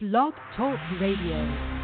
Blog Talk Radio.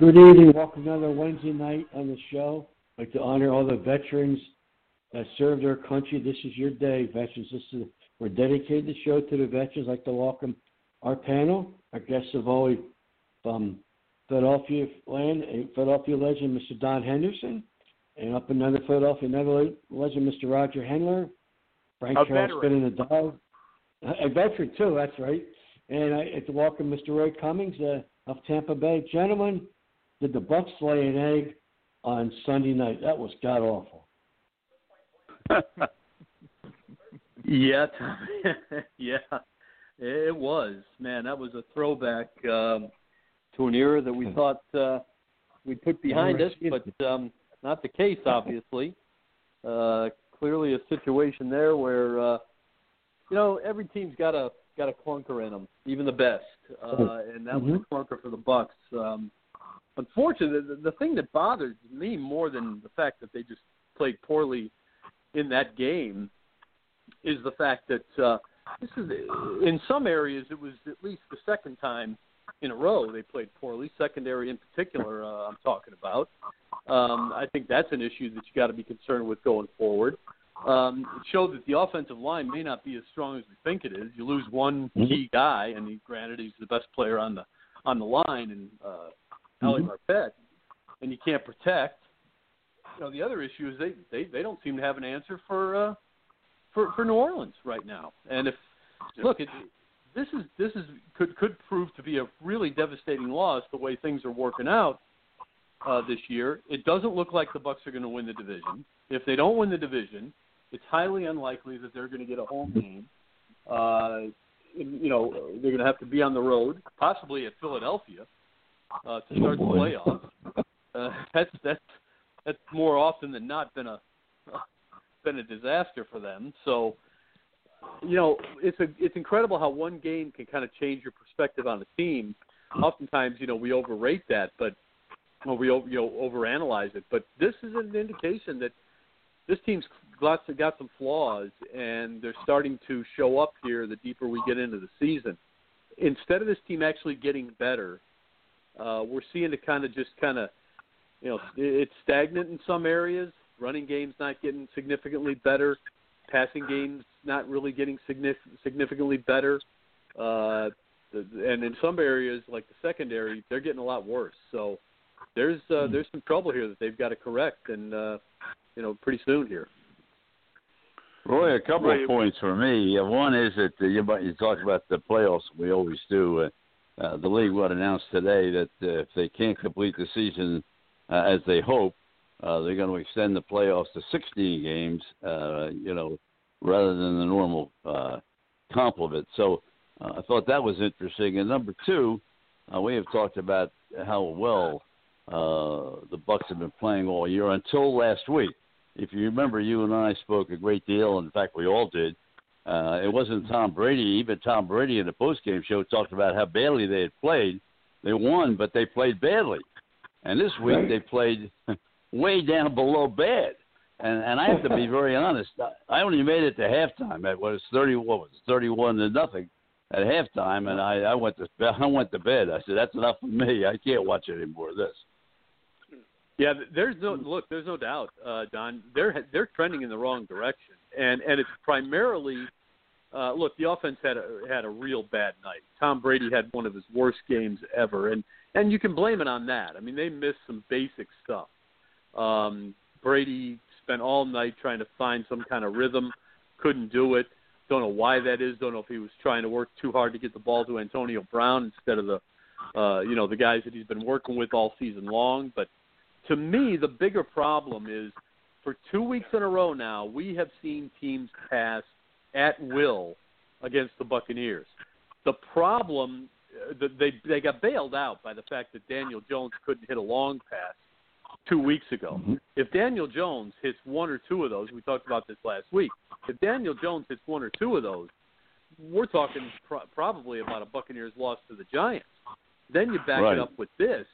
Good evening. Welcome to another Wednesday night on the show. I'd like to honor all the veterans that served our country. This is your day, veterans. This is we're dedicated the show to the veterans. I'd like to welcome our panel. Our guests have always from Philadelphia land, a Philadelphia legend, Mr. Don Henderson, and up another Philadelphia another legend, Mr. Roger Henler. Frank A Charles spinning the dog. A veteran too, that's right. And I'd like to welcome Mr. Roy Cummings uh, of Tampa Bay. Gentlemen, did the Bucks lay an egg on Sunday night? That was god awful. Yeah, yeah, it was. Man, that was a throwback um, to an era that we thought uh, we'd put behind us, but um, not the case, obviously. Uh, clearly, a situation there where uh, you know every team's got a got a clunker in them, even the best, uh, and that was a clunker for the Bucks. Um, unfortunately, the, the thing that bothers me more than the fact that they just played poorly in that game is the fact that uh, this is in some areas it was at least the second time in a row they played poorly. Secondary in particular, uh, I'm talking about. Um, I think that's an issue that you got to be concerned with going forward. Um, it showed that the offensive line may not be as strong as we think it is. You lose one key guy, and he, granted he's the best player on the on the line, and uh, Ali Marpet, and you can't protect. You know, the other issue is they they they don't seem to have an answer for uh, for for New Orleans right now. And if look, it, this is this is could could prove to be a really devastating loss the way things are working out uh, this year. It doesn't look like the Bucks are going to win the division. If they don't win the division, it's highly unlikely that they're going to get a home game. Uh, you know, they're going to have to be on the road, possibly at Philadelphia, uh, to start the playoffs. Uh, that's that's that's more often than not been a been a disaster for them. So, you know, it's a it's incredible how one game can kind of change your perspective on a team. Oftentimes, you know, we overrate that, but or we over, you know overanalyze it. But this is an indication that this team's got got some flaws, and they're starting to show up here the deeper we get into the season. Instead of this team actually getting better, uh, we're seeing it kind of just kind of, you know, it's stagnant in some areas. Running game's not getting significantly better. Passing game's not really getting significantly better. Uh, and in some areas, like the secondary, they're getting a lot worse. So there's uh, there's some trouble here that they've got to correct, and uh, you know, pretty soon here. Roy, a couple of points for me. Uh, one is that uh, you, you talked about the playoffs. We always do. Uh, the league would announce today that uh, if they can't complete the season uh, as they hope, uh, they're going to extend the playoffs to 16 games. Uh, you know, rather than the normal uh, comp of it. So uh, I thought that was interesting. And number two, uh, we have talked about how well uh, the Bucks have been playing all year until last week. If you remember, you and I spoke a great deal. In fact, we all did. Uh, it wasn't Tom Brady. Even Tom Brady in the postgame show talked about how badly they had played. They won, but they played badly. And this week right. they played way down below bad. And and I have to be very honest. I only made it to halftime. It was thirty what was thirty one to nothing at halftime, and I I went to I went to bed. I said that's enough for me. I can't watch any more of this. Yeah, there's no look. There's no doubt, uh, Don. They're they're trending in the wrong direction, and and it's primarily uh, look. The offense had a had a real bad night. Tom Brady had one of his worst games ever, and and you can blame it on that. I mean, they missed some basic stuff. Um, Brady spent all night trying to find some kind of rhythm, couldn't do it. Don't know why that is. Don't know if he was trying to work too hard to get the ball to Antonio Brown instead of the, uh, you know, the guys that he's been working with all season long. But to me, the bigger problem is for two weeks in a row now, we have seen teams pass at will against the Buccaneers. The problem, uh, they they got bailed out by the fact that Daniel Jones couldn't hit a long pass two weeks ago. Mm-hmm. If Daniel Jones hits one or two of those, we talked about this last week. If Daniel Jones hits one or two of those, we're talking pro- probably about a Buccaneers loss to the Giants. Then you back right. it up with this,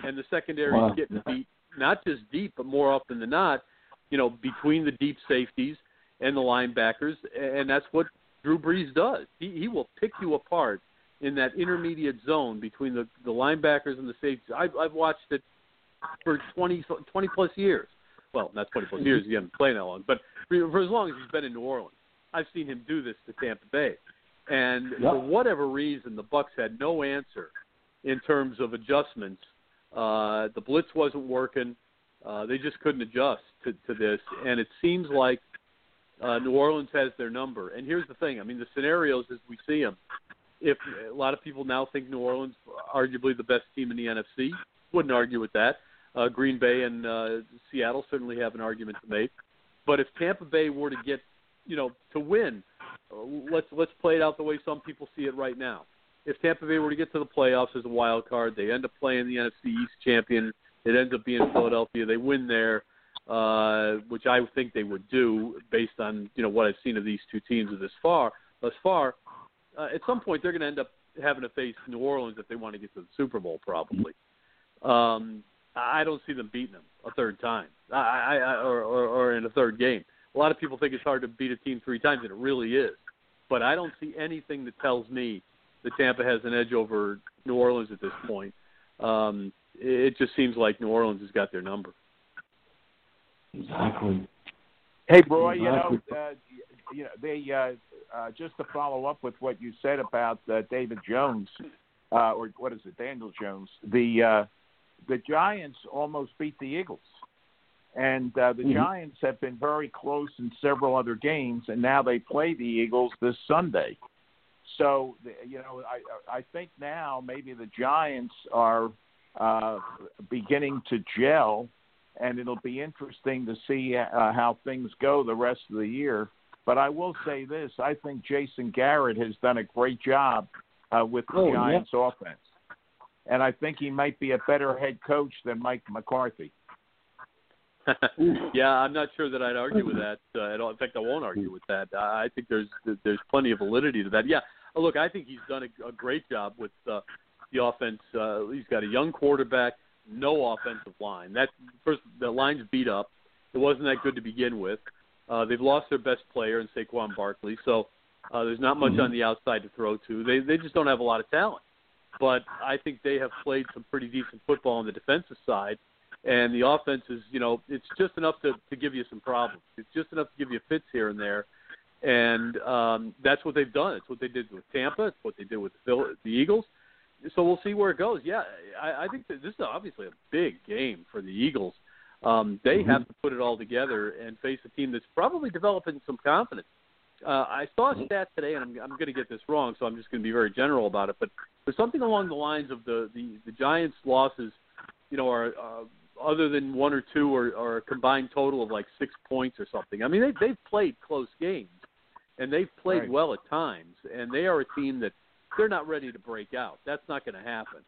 and the secondary is getting beat not just deep, but more often than not, you know, between the deep safeties and the linebackers, and that's what Drew Brees does. He he will pick you apart in that intermediate zone between the the linebackers and the safeties. I've I've watched it for 20, 20 plus years. Well, not 20 plus years. He hasn't played that long, but for, for as long as he's been in New Orleans, I've seen him do this to Tampa Bay. And yep. for whatever reason, the Bucks had no answer in terms of adjustments uh, the blitz wasn't working. Uh, they just couldn't adjust to, to this, and it seems like uh, New Orleans has their number. And here's the thing: I mean, the scenarios as we see them. If a lot of people now think New Orleans arguably the best team in the NFC, wouldn't argue with that. Uh, Green Bay and uh, Seattle certainly have an argument to make. But if Tampa Bay were to get, you know, to win, uh, let's let's play it out the way some people see it right now if Tampa Bay were to get to the playoffs as a wild card, they end up playing the NFC East champion. It ends up being Philadelphia. They win there, uh, which I think they would do based on you know what I've seen of these two teams this far. Thus far, uh, at some point they're going to end up having to face New Orleans if they want to get to the Super Bowl, probably. Um, I don't see them beating them a third time, I, I, or, or, or in a third game. A lot of people think it's hard to beat a team three times, and it really is. But I don't see anything that tells me that Tampa has an edge over New Orleans at this point. Um, it just seems like New Orleans has got their number. Exactly. Hey, Roy, you know, uh, you know, they uh, uh, just to follow up with what you said about uh, David Jones, uh, or what is it, Daniel Jones? The uh, the Giants almost beat the Eagles, and uh, the Mhm. Giants have been very close in several other games, and now they play the Eagles this Sunday. So, you know, I I think now maybe the Giants are uh, beginning to gel and it'll be interesting to see uh, how things go the rest of the year. But I will say this: I think Jason Garrett has done a great job uh, with the Oh, yeah. Giants' offense, and I think he might be a better head coach than Mike McCarthy. yeah, I'm not sure that I'd argue with that uh, at all. In fact, I won't argue with that. I I think there's there's plenty of validity to that. Yeah, look, I think he's done a, a great job with uh, the offense. Uh, he's got a young quarterback, no offensive line. That first, the line's beat up. It wasn't that good to begin with. Uh, they've lost their best player in Saquon Barkley, so uh, there's not much Mhm. on the outside to throw to. They they just don't have a lot of talent. But I think they have played some pretty decent football on the defensive side and the offense is, you know, it's just enough to, to give you some problems. It's just enough to give you fits here and there, and um, that's what they've done. It's what they did with Tampa. It's what they did with the, the Eagles. So we'll see where it goes. Yeah, I, I think that this is obviously a big game for the Eagles. Um, they have to put it all together and face a team that's probably developing some confidence. Uh, I saw a stat today, and I'm, I'm going to get this wrong, so I'm just going to be very general about it. But there's something along the lines of the the, the Giants' losses, you know, are uh, other than one or two or, or a combined total of like six points or something. I mean, they, they've played close games, and they've played Right. well at times, and they are a team that they're not ready to break out. That's not going to happen.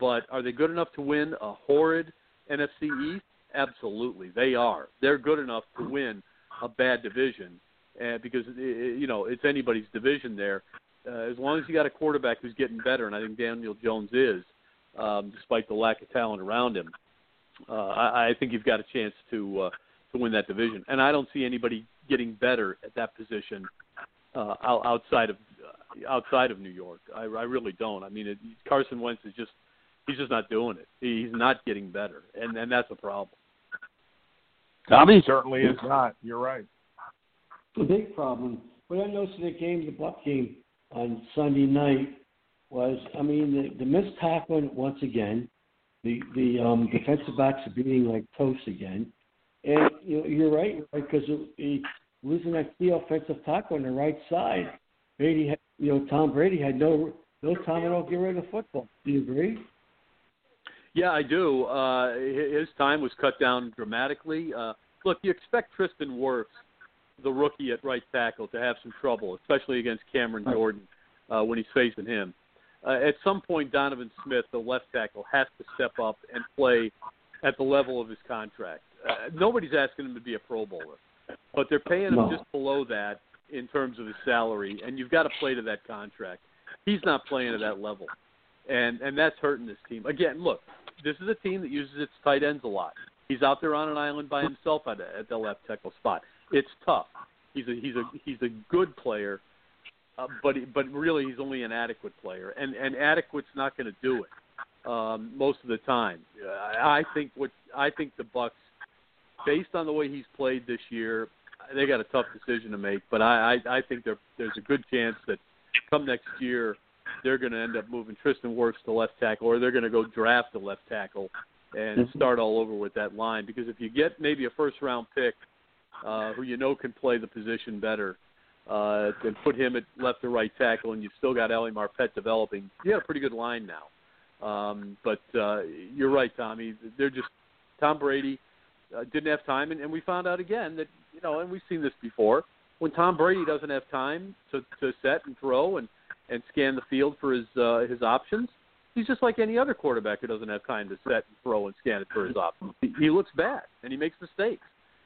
But are they good enough to win a horrid NFC East? Absolutely, they are. They're good enough to win a bad division, uh, because i- you know it's anybody's division there. Uh, as long as you got a quarterback who's getting better, and I think Daniel Jones is, um, despite the lack of talent around him, uh, I, I think you've got a chance to uh, to win that division. And I don't see anybody getting better at that position uh, outside of uh, outside of New York. I, I really don't. I mean, it, Carson Wentz is just he's just not doing it. He's not getting better, and and that's a problem. Tommy? Certainly is not. You're right. The big problem, what I noticed in the game, the Buck game on Sunday night, was I mean the, the missed tackling once again, the the um, defensive backs are beating like toast again, and you know, you're right because he losing that key offensive tackle on the right side. Brady, had, you know, Tom Brady had no no time at all to get rid of the football. Do you agree? Yeah, I do. Uh, his time was cut down dramatically. Uh, look, you expect Tristan Wirfs, the rookie at right tackle, to have some trouble, especially against Cameron Jordan uh, when he's facing him. Uh, at some point, Donovan Smith, the left tackle, has to step up and play at the level of his contract. Uh, nobody's asking him to be a Pro Bowler, but they're paying him No. just below that in terms of his salary, and you've got to play to that contract. He's not playing at that level, and and that's hurting this team. Again, look, this is a team that uses its tight ends a lot. He's out there on an island by himself at, at the left tackle spot. It's tough. He's a he's a he's a good player, uh, but he- but really he's only an adequate player, and and adequate's not going to do it um, most of the time. I I think what I think the Bucks, based on the way he's played this year, they got a tough decision to make. But I I, I think there there's a good chance that come next year they're going to end up moving Tristan Wirfs to left tackle, or they're going to go draft a left tackle and start all over with that line. Because if you get maybe a first round pick uh, who you know can play the position better, uh, and put him at left or right tackle, and you've still got Ali Marpet developing, you got a pretty good line now. Um, but uh, you're right, Tommy. They're just Tom Brady uh, didn't have time, and, and we found out again that you know, and we've seen this before. When Tom Brady doesn't have time to to set and throw and and scan the field for his uh, his options, he's just like any other quarterback who doesn't have time to set and throw and scan it for his options. He, he looks bad and he makes mistakes,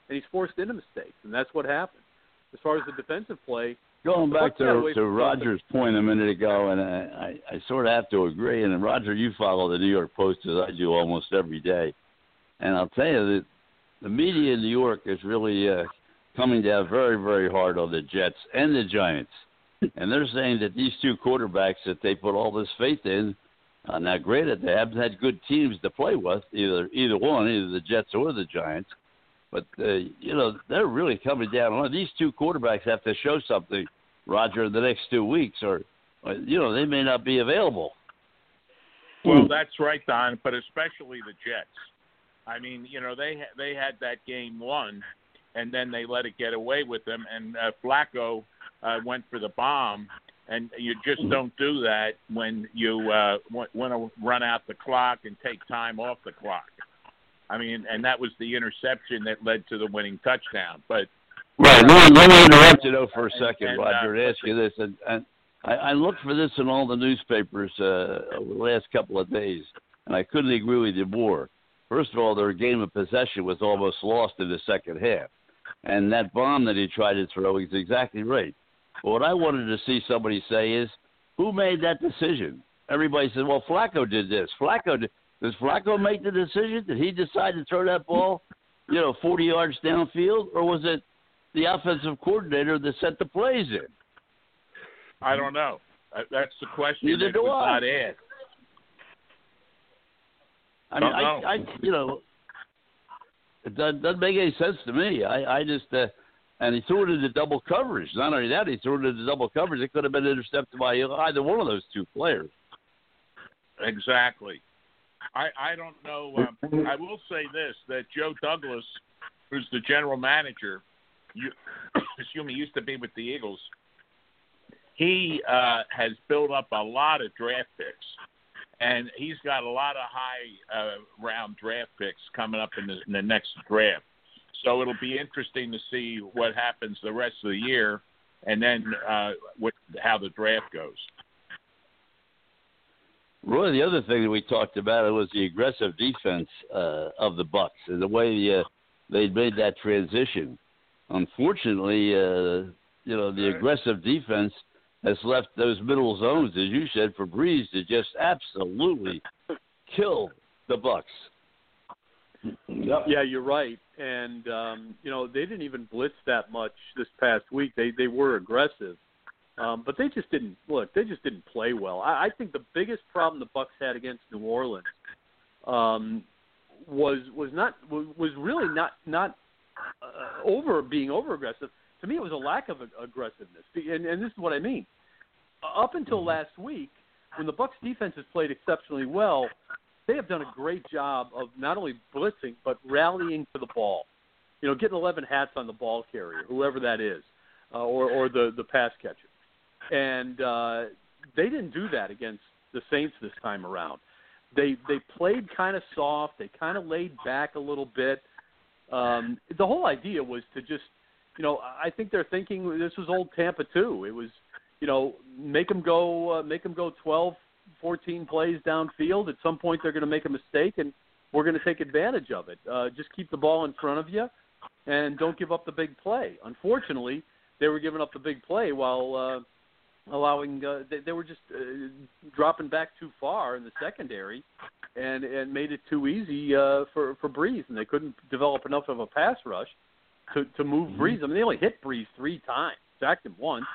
and he's forced into mistakes, and that's what happens. As far as the defensive play, Going back Bucks got away to, to Roger's point a minute ago, and I, I, I sort of have to agree. And Roger, you follow the New York Post as I do almost every day, and I'll tell you that the media in New York is really uh, coming down very, very hard on the Jets and the Giants, and they're saying that these two quarterbacks that they put all this faith in. Uh, now, granted, they haven't had good teams to play with, either either one, either the Jets or the Giants. But uh, you know they're really coming down on these two quarterbacks have to show something, Roger, in the next two weeks, or uh, you know they may not be available. Well, that's right, Don. But especially the Jets. I mean, you know they they had that game won, and then they let it get away with them. And uh, Flacco uh, went for the bomb, and you just don't do that when you uh, want to run out the clock and take time off the clock. I mean, and that was the interception that led to the winning touchdown. But right, let me, let me interrupt you though for a second, and, Roger, and ask you this. And, and I, I looked for this in all the newspapers uh, over the last couple of days, and I couldn't agree with you more. First of all, their game of possession was almost lost in the second half, and that bomb that he tried to throw is exactly right. But what I wanted to see somebody say is, who made that decision? Everybody said, "Well, Flacco did this. Flacco did." Does Flacco make the decision? Did he decide to throw that ball, you know, 40 yards downfield, or was it the offensive coordinator that set the plays in? I don't know. That's the question Neither that do was I. not asked. I mean, I. I, you know, it doesn't, doesn't make any sense to me. I, I just, uh, and he threw it into double coverage. Not only that, he threw it into double coverage. It could have been intercepted by either one of those two players. Exactly. I I don't know. Um, I will say this: that Joe Douglas, who's the general manager, you excuse me, used to be with the Eagles. He uh, has built up a lot of draft picks, and he's got a lot of high uh, round draft picks coming up in the, in the next draft. So it'll be interesting to see what happens the rest of the year, and then uh, what how the draft goes. Roy, the other thing that we talked about was the aggressive defense uh, of the Bucks and the way uh, they made that transition. Unfortunately, uh, you know the aggressive defense has left those middle zones, as you said, for Brees to just absolutely kill the Bucks. Yeah, you're right. And um, you know, they didn't even blitz that much this past week. They they were aggressive. Um, but they just didn't look. They just didn't play well. I, I think the biggest problem the Bucks had against New Orleans um, was was not was really not not uh, over being over aggressive. To me, it was a lack of aggressiveness. And, and this is what I mean. Up until last week, when the Bucks defense has played exceptionally well, they have done a great job of not only blitzing but rallying to the ball. You know, getting 11 hats on the ball carrier, whoever that is, uh, or or the the pass catcher. And uh, they didn't do that against the Saints this time around. They they played kind of soft. They kind of laid back a little bit. Um, the whole idea was to just, you know, I think they're thinking this was old Tampa too. It was, you know, make them go, uh, make them go 12, 14 plays downfield. At some point, they're going to make a mistake, and we're going to take advantage of it. Uh, just keep the ball in front of you, and don't give up the big play. Unfortunately, they were giving up the big play while uh, allowing. Uh, they, they were just uh, dropping back too far in the secondary, and and made it too easy uh, for for Brees, and they couldn't develop enough of a pass rush to to move Brees. I mean, they only hit Brees three times, sacked him once,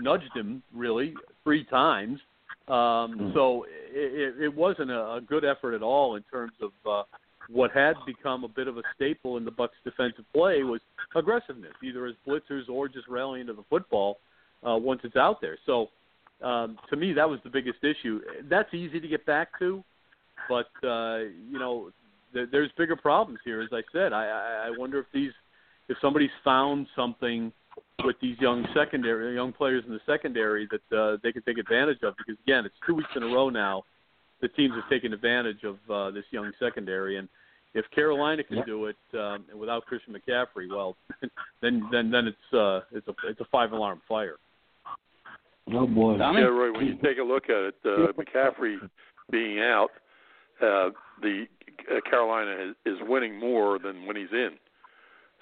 nudged him really three times. Um, So it, it, wasn't a, a good effort at all in terms of uh, what had become a bit of a staple in the Bucks' defensive play was aggressiveness, either as blitzers or just rallying to the football uh, once it's out there. So um, to me, that was the biggest issue. That's easy to get back to, but uh, you know, there, there's bigger problems here. As I said, I, I, I wonder if these, if somebody's found something with these young secondary, young players in the secondary that uh, they can take advantage of. Because again, it's two weeks in a row now. The teams have taken advantage of uh, this young secondary, and if Carolina can do it um, and without Christian McCaffrey, well, then then then it's uh, it's a it's a five alarm fire. Oh boy. Yeah, right. When you take a look at it, uh, McCaffrey being out, uh, the uh, Carolina is, is winning more than when he's in.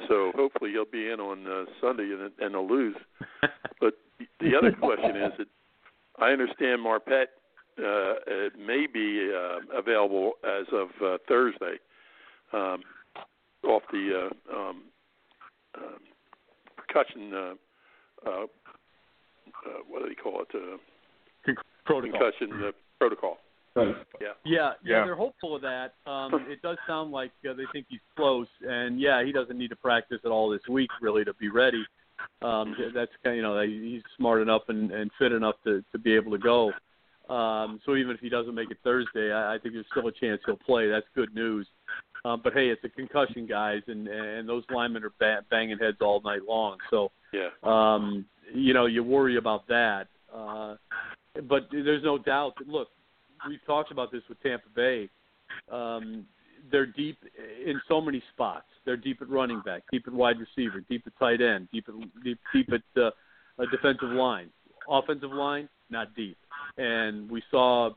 So hopefully he'll be in on uh, Sunday and, and they'll lose. But the other question is that I understand Marpet uh, it may be uh, available as of uh, Thursday um, off the uh, um, uh, percussion. Uh, uh, uh, what do they call it? Uh, Protocol. concussion uh, protocol. Right. Yeah. Yeah, yeah, Yeah. they're hopeful of that. Um, it does sound like uh, they think he's close, and yeah, he doesn't need to practice at all this week really to be ready. Um, that's kind, you know, he's smart enough and, and fit enough to to be able to go. Um, so even if he doesn't make it Thursday, I, I think there's still a chance he'll play. That's good news. Um, but hey, it's a concussion, guys, and and those linemen are ba- banging heads all night long. So Yeah. um, you know, you worry about that. Uh, but there's no doubt that, look, we've talked about this with Tampa Bay. Um, they're deep in so many spots. They're deep at running back, deep at wide receiver, deep at tight end, deep at deep, deep at uh, a defensive line. Offensive line, not deep. And we saw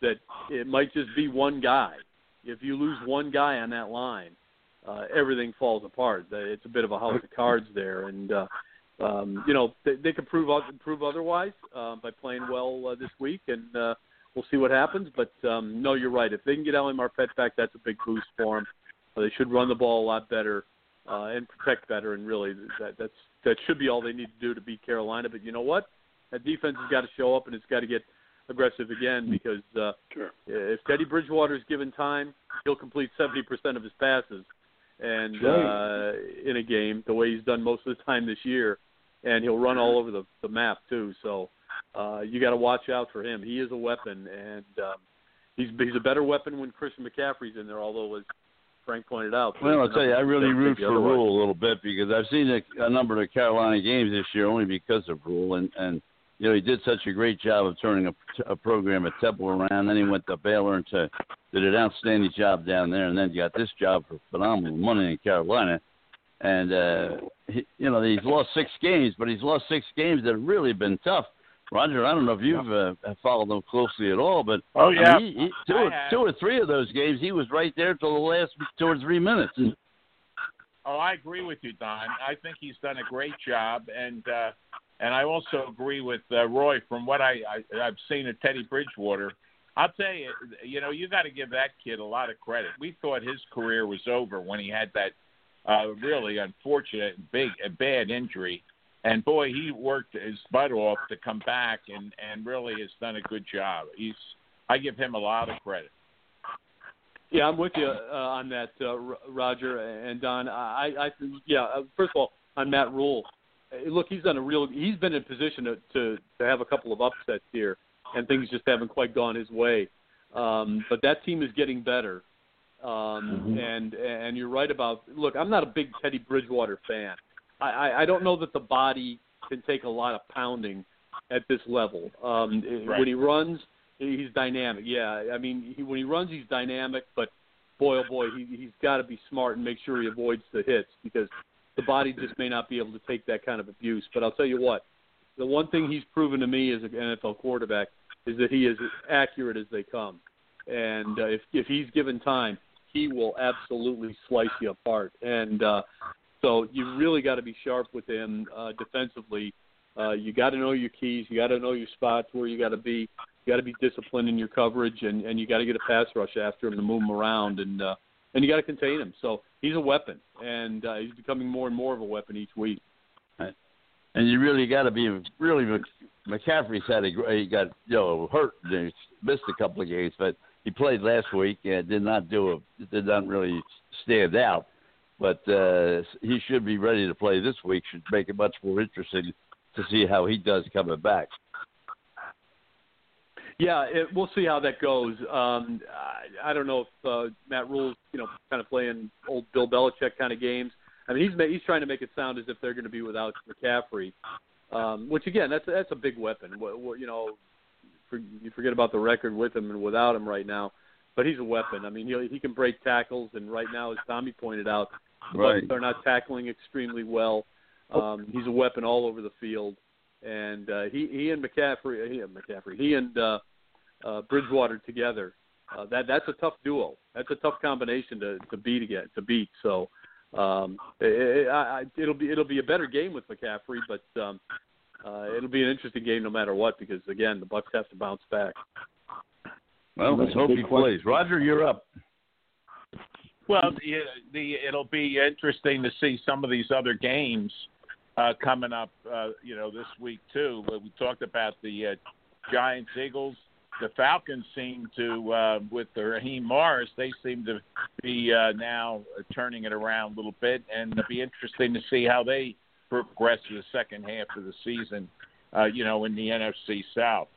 that it might just be one guy. If you lose one guy on that line, uh, everything falls apart. It's a bit of a house of cards there, and uh, um, you know they, they could prove prove otherwise uh, by playing well uh, this week, and uh, we'll see what happens. But um, no, you're right. If they can get Ali Marpet back, that's a big boost for them. Uh, they should run the ball a lot better uh, and protect better, and really that that's that should be all they need to do to beat Carolina. But you know what? That defense has got to show up, and it's got to get aggressive again because uh, Sure. if Teddy Bridgewater is given time, he'll complete 70% of his passes, and uh, in a game, the way he's done most of the time this year, and he'll run all over the, the map too. So uh, you got to watch out for him. He is a weapon, and um, he's he's a better weapon when Christian McCaffrey's in there. Although, as Frank pointed out, Well, I'll tell you, I really root for. Rhule a little bit because I've seen a, a number of Carolina games this year only because of Rhule, and and you know he did such a great job of turning a, a program at Temple around. Then he went to Baylor and to, did an outstanding job down there, and then got this job for phenomenal money in Carolina. And uh, he, you know he's lost six games, but he's lost six games that have really been tough. Roger, I don't know if you've uh, followed them closely at all, but Oh I yeah, mean, he, he, two, or, two or three of those games, he was right there till the last two or three minutes. Oh, I agree with you, Don. I think he's done a great job, and uh, and I also agree with uh, Roy. From what I, I I've seen of Teddy Bridgewater, I'll tell you, you know, you got to give that kid a lot of credit. We thought his career was over when he had that uh, really unfortunate, big, bad injury, and boy, he worked his butt off to come back, and and really has done a good job. He's I give him a lot of credit. Yeah, I'm with you uh, on that, uh, R- Roger and Don. I, I, yeah. uh, First of all, on Matt Rhule, uh, look, he's done a real. He's been in position to to, to have a couple of upsets here, and things just haven't quite gone his way. Um, but that team is getting better, um, and and you're right about. Look, I'm not a big Teddy Bridgewater fan. I, I, I don't know that the body can take a lot of pounding at this level. Um, Right. When he runs, he's dynamic. Yeah, I mean, he, when he runs, he's dynamic. But boy, oh boy, he, he's got to be smart and make sure he avoids the hits because the body just may not be able to take that kind of abuse. But I'll tell you what, the one thing he's proven to me as an NFL quarterback is that he is as accurate as they come. And uh, if if he's given time, he will absolutely slice you apart. And uh, so you really got to be sharp with him uh, defensively. Uh, you got to know your keys. You got to know your spots where you got to be. You got to be disciplined in your coverage, and and you got to get a pass rush after him to move him around, and uh, and you got to contain him. So he's a weapon, and uh, he's becoming more and more of a weapon each week. and you really got to be really. McCaffrey's had a. He got you know hurt, he missed a couple of games, but he played last week and did not do a did not really stand out. But uh, he should be ready to play this week. Should make it much more interesting to see how he does coming back. Yeah, it, we'll see how that goes. Um, I, I don't know if uh, Matt Rhule's, you know, kind of playing old Bill Belichick kind of games. I mean, he's ma- he's trying to make it sound as if they're going to be without McCaffrey, um, which again, that's that's a big weapon. What, what, you know, for, you forget about the record with him and without him right now, but he's a weapon. I mean, he he can break tackles, and right now, as Tommy pointed out, the Right. Are not tackling extremely well. Um, he's a weapon all over the field, and uh, he he and McCaffrey, he and McCaffrey, he and uh, uh, Bridgewater together. Uh, that that's a tough duo. That's a tough combination to to beat again to beat. So um, it, it, I- it'll be it'll be a better game with McCaffrey, but um, uh, it'll be an interesting game no matter what because again the Bucks have to bounce back. Well, let's hope he question. plays. Roger, you're up. Well, the, the it'll be interesting to see some of these other games uh, coming up. Uh, you know, this week too. But we talked about the uh, Giants Eagles. the Falcons seem to, uh, with the Raheem Morris, they seem to be uh, now turning it around a little bit, and it'll be interesting to see how they progress to the second half of the season. Uh, you know, in the NFC South.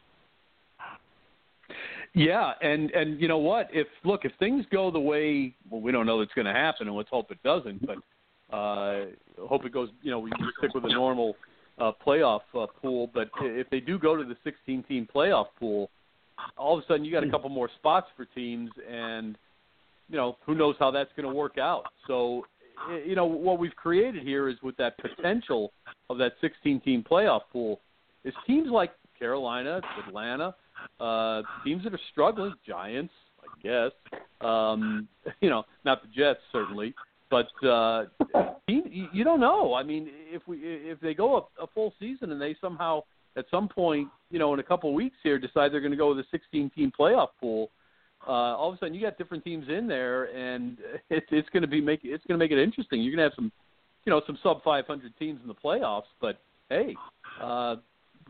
Yeah, and and you know what? If look, if things go the way well, we don't know that's going to happen, and let's hope it doesn't. But uh, hope it goes. You know, we stick with the normal uh, playoff uh, pool. But if they do go to the 16-team playoff pool, all of a sudden you got a couple more spots for teams, and you know who knows how that's going to work out. So you know what we've created here is with that potential of that 16-team playoff pool is teams like Carolina, Atlanta, uh, teams that are struggling, Giants, I guess. Um, you know, not the Jets certainly, but uh, team, you don't know. I mean, if we if they go a, a full season and they somehow at some point, you know, in a couple of weeks here, decide they're going to go with a 16-team playoff pool. Uh, all of a sudden, you got different teams in there, and it, it's going to be make it's going to make it interesting. You're going to have some, you know, some sub 500 teams in the playoffs, but hey, uh,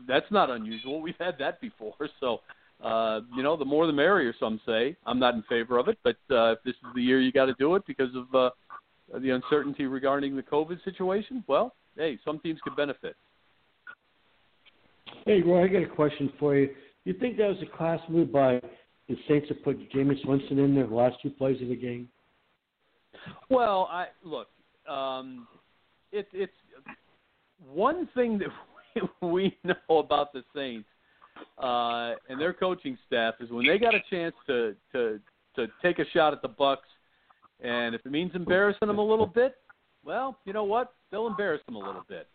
that's not unusual. We've had that before. So, uh, you know, the more the merrier. Some say I'm not in favor of it, but uh, if this is the year you got to do it because of uh, the uncertainty regarding the COVID situation, well, hey, some teams could benefit. Hey, Roy, I got a question for you. You think that was a class move by the Saints to put Jameis Winston in there the last two plays of the game? Well, I look. Um, it, it's one thing that we know about the Saints uh, and their coaching staff is when they got a chance to to to take a shot at the Bucks, and if it means embarrassing them a little bit, well, you know what? They'll embarrass them a little bit,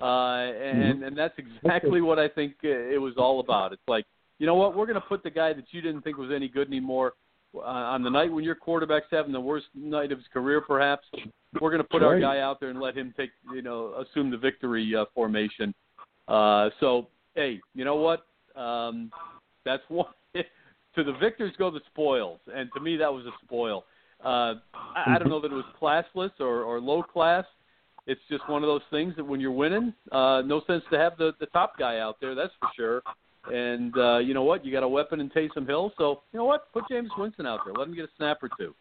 uh, and mm-hmm. and that's exactly what I think it was all about. It's like, you know what? We're going to put the guy that you didn't think was any good anymore. Uh, on the night when your quarterback's having the worst night of his career, perhaps we're going to put our guy out there and let him take, you know, assume the victory uh, formation uh, so, hey, you know what? Um, that's one. to the victors go the spoils, and to me that was a spoil. Uh, I, I don't know that it was classless or, or low class. It's just one of those things that when you're winning, uh, no sense to have the the top guy out there. That's for sure. And uh, you know what? You got a weapon in Taysom Hill, so you know what? Put Jameis Winston out there. Let him get a snap or two.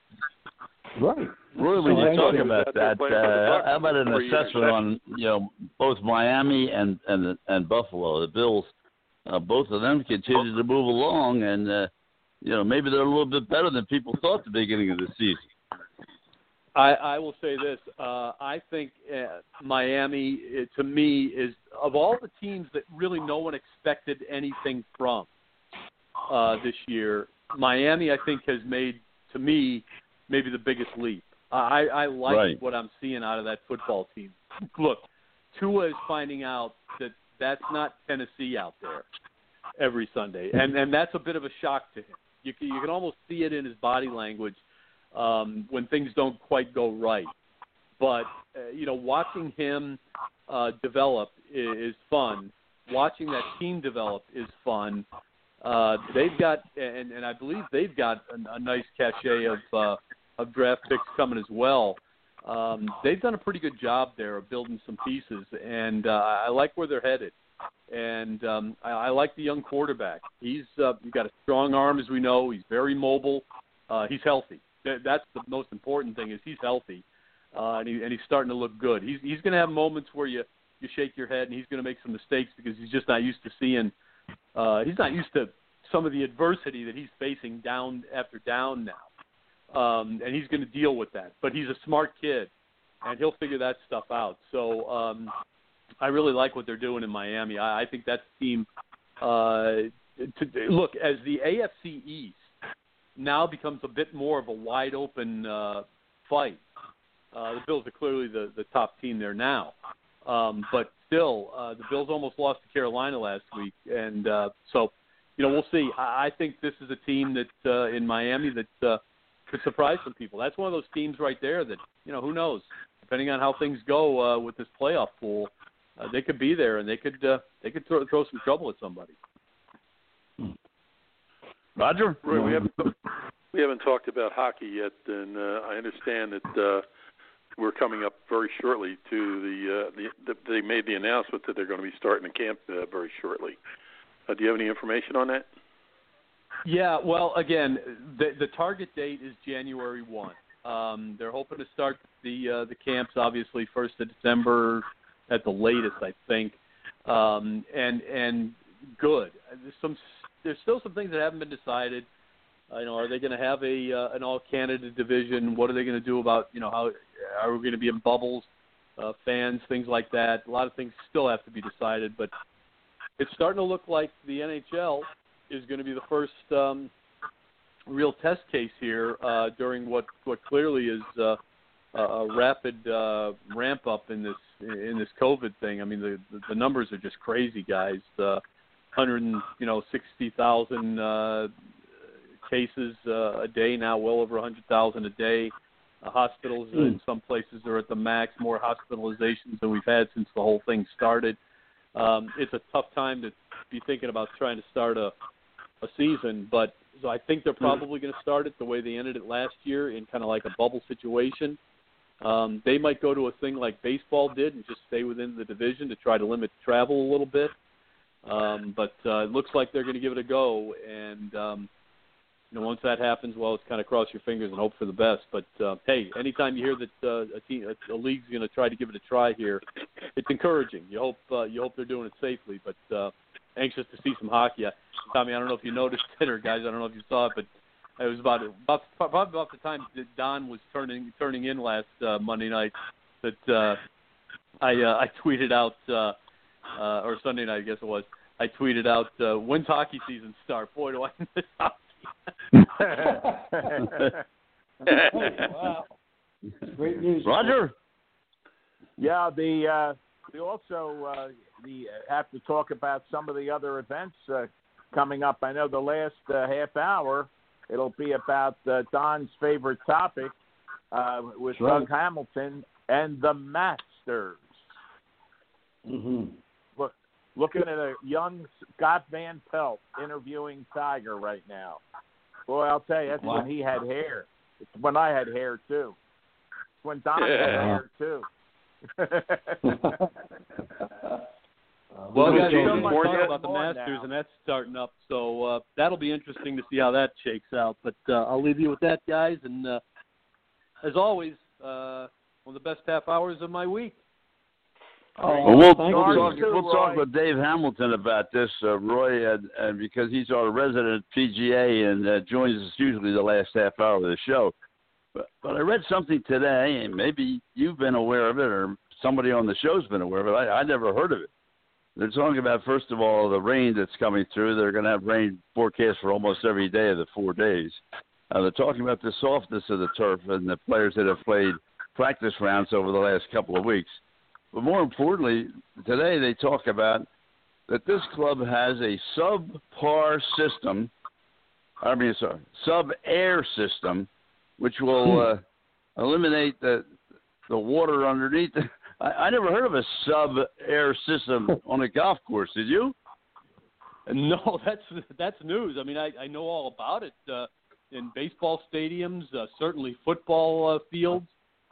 Right. Roy, when you talk about that, uh, how about an assessment on you know both Miami and and and Buffalo, the Bills? Uh, both of them continue to move along, and uh, you know maybe they're a little bit better than people thought at the beginning of the season. I, I will say this: uh, I think uh, Miami, uh, to me, is of all the teams that really no one expected anything from uh, this year. Miami, I think, has made to me maybe the biggest leap. I, I like right. what I'm seeing out of that football team. Look, Tua is finding out that that's not Tennessee out there every Sunday, and and that's a bit of a shock to him. You can, you can almost see it in his body language um, when things don't quite go right. But uh, you know, watching him uh, develop is, is fun. Watching that team develop is fun. Uh, they've got, and, and I believe they've got a, a nice cachet of uh, of draft picks coming as well. Um, they've done a pretty good job there of building some pieces, and uh, I like where they're headed. And um, I, I like the young quarterback. He's uh, he's got a strong arm, as we know. He's very mobile. Uh, he's healthy. That's the most important thing is he's healthy, uh, and, he, and he's starting to look good. He's he's going to have moments where you you shake your head, and he's going to make some mistakes because he's just not used to seeing. Uh, he's not used to some of the adversity that he's facing down after down now um, and he's going to deal with that. But he's a smart kid, and he'll figure that stuff out. So um, I really like what they're doing in Miami. I, I think that team. Uh, to, look, as the AFC East now becomes a bit more of a wide open uh, fight. Uh, the Bills are clearly the, the top team there now. Um, but still, uh, the Bills almost lost to Carolina last week, and uh, so you know we'll see. I, I think this is a team that uh, in Miami that uh, could surprise some people. That's one of those teams right there that you know who knows. Depending on how things go uh, with this playoff pool, uh, they could be there and they could uh, they could throw, throw some trouble at somebody. Roger, Roy, we haven't we haven't talked about hockey yet, and uh, I understand that uh, we're coming up very shortly to the, uh, the, the they made the announcement that they're going to be starting the camp uh, very shortly. Uh, do you have any information on that? Yeah, well, again, the the target date is January one. Um, they're hoping to start the uh, the camps obviously first of December at the latest, I think. Um, and and good. There's some there's still some things that haven't been decided. You know, are they going to have a uh, an all Canada division? What are they going to do about you know how are we going to be in bubbles? Uh, fans, things like that. A lot of things still have to be decided, but it's starting to look like the NHL is going to be the first um, real test case here uh, during what what clearly is uh, a rapid uh, ramp up in this in this COVID thing. I mean, the the numbers are just crazy, guys. Uh, hundred and you know sixty thousand uh, cases uh, a day now, well over a hundred thousand a day. Uh, hospitals mm. in some places are at the max. More hospitalizations than we've had since the whole thing started. Um, it's a tough time to be thinking about trying to start a a season, but so I think they're probably going to start it the way they ended it last year in kind of like a bubble situation. Um, they might go to a thing like baseball did and just stay within the division to try to limit travel a little bit. Um, but uh, it looks like they're going to give it a go, and um, you know once that happens, well, it's kind of cross your fingers and hope for the best. But uh, hey, anytime you hear that uh, a team, a, a league's going to try to give it a try here, it's encouraging. You hope uh, you hope they're doing it safely, but uh, anxious to see some hockey. Tommy, I don't know if you noticed it or guys, I don't know if you saw it, but it was about about probably about the time that Don was turning turning in last uh, Monday night that uh, I uh, I tweeted out uh, uh, or Sunday night I guess it was. I tweeted out uh, when's hockey season start? Boy, do I miss hockey. wow. Great news, Roger. Yeah, the uh, we also uh, the have to talk about some of the other events uh, coming up. I know the last uh, half hour It'll be about uh, Don's favorite topic uh, with right. Doug Hamilton and the Masters. Mm-hmm. Look, looking at a young Scott Van Pelt interviewing Tiger right now. Boy, I'll tell you, that's Wow. when he had hair. It's when I had hair too. It's when Don had hair too. Well, Well, guys, we're going to Bourne talk about the Masters, now. and that's starting up. So uh, that'll be interesting to see how that shakes out. But uh, I'll leave you with that, guys. And uh, as always, uh, one of the best half hours of my week. Oh, Well, we'll, thank you. talk. We'll talk with Dave Hamilton about this, uh, Roy, and, and because he's our resident PGA and uh, joins us usually the last half hour of the show. But, but I read something today, and maybe you've been aware of it, or somebody on the show's been aware of it. I, I never heard of it. They're talking about first of all the rain that's coming through. They're going to have rain forecast for almost every day of the four days. Uh, they're talking about the softness of the turf and the players that have played practice rounds over the last couple of weeks. But more importantly, today they talk about that this club has a subpar system. I mean, sorry, sub-air system, which will uh, eliminate the the water underneath. I, I never heard of a sub-air system on a golf course. Did you? No, that's that's news. I mean, I, I know all about it uh, in baseball stadiums, uh, certainly football uh, fields.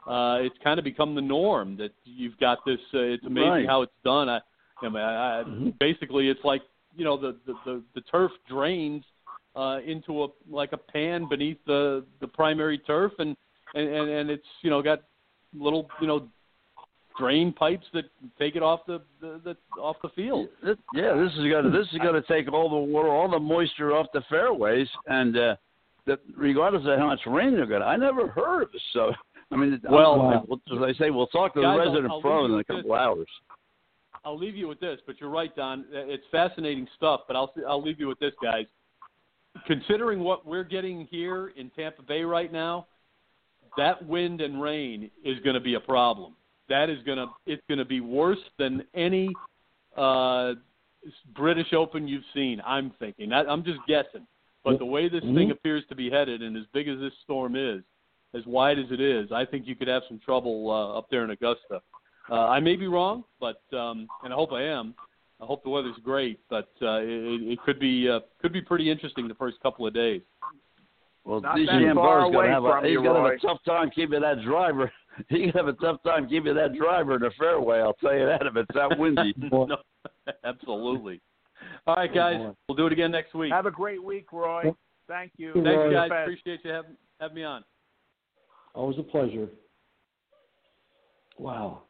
Uh, it's kind of become the norm that you've got this. Uh, it's amazing Right. how it's done. I, I, mean, I, I Mhm. basically it's like you know the the the, the turf drains uh, into a like a pan beneath the the primary turf, and and and, and it's you know got little you know drain pipes that take it off the, the, the off the field. Yeah, this is going to this is to take all the water, all the moisture off the fairways, and uh, that regardless of how much rain they're to. I never heard of this. So I mean, Well, I'm- as I say, we'll talk to Guys, the I'll- resident I'll pro in a with couple hours. I'll leave you with this, but you're right, Don. It's fascinating stuff. But I'll I'll leave you with this, guys. Considering what we're getting here in Tampa Bay right now, that wind and rain is going to be a problem. That is going to it's going to be worse than any uh, British Open you've seen. I'm thinking. I, I'm just guessing. But the way this thing Mhm. appears to be headed, and as big as this storm is, as wide as it is, I think you could have some trouble uh, up there in Augusta. Uh, I may be wrong, but um, and I hope I am. I hope the weather's great, but uh, it, it could be uh, could be pretty interesting the first couple of days. Well, Not DJ that far going to have a he's going to have a tough time keeping that driver. He's going to have a tough time keeping that driver in the fairway. I'll tell you that if it's that windy. no, absolutely. All right, guys. We'll do it again next week. Have a great week, Roy. Thank you. Thanks, Thanks, guys. Appreciate you having having me on. Always a pleasure. Wow.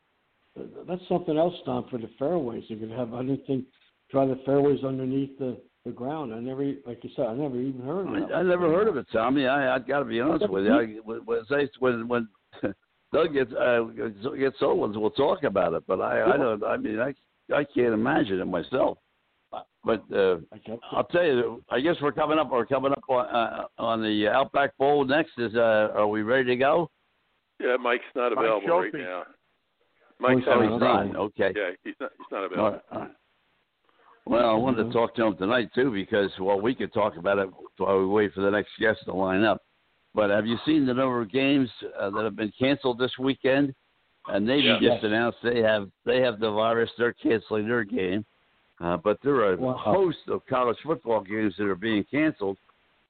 That's something else, Don, for the fairways. Going to have, I didn't think, try the fairways underneath the, the ground. I never, like you said, I never even heard of it. I, I never heard of it, Tommy. I I got to be honest with you. I, when when when when Doug gets uh, gets old ones, we'll talk about it. But I I don't. I mean, I I can't imagine it myself. But uh, I kept, I'll tell you, I guess we're coming up. We're coming up on uh, on the Outback Bowl next. Is uh, are we ready to go? Yeah, Mike's not Mike available right now. Oh, Mike's he's Oh, having he's not. not. Okay. Yeah, he's not. He's not available. right, all right. Well, I wanted to talk to him tonight too because well, we could talk about it while we wait for the next guest to line up. But have you seen the number of games uh, that have been canceled this weekend? And Navy Yeah. just announced they have they have the virus. They're canceling their game. Uh, but there are a Wow. host of college football games that are being canceled,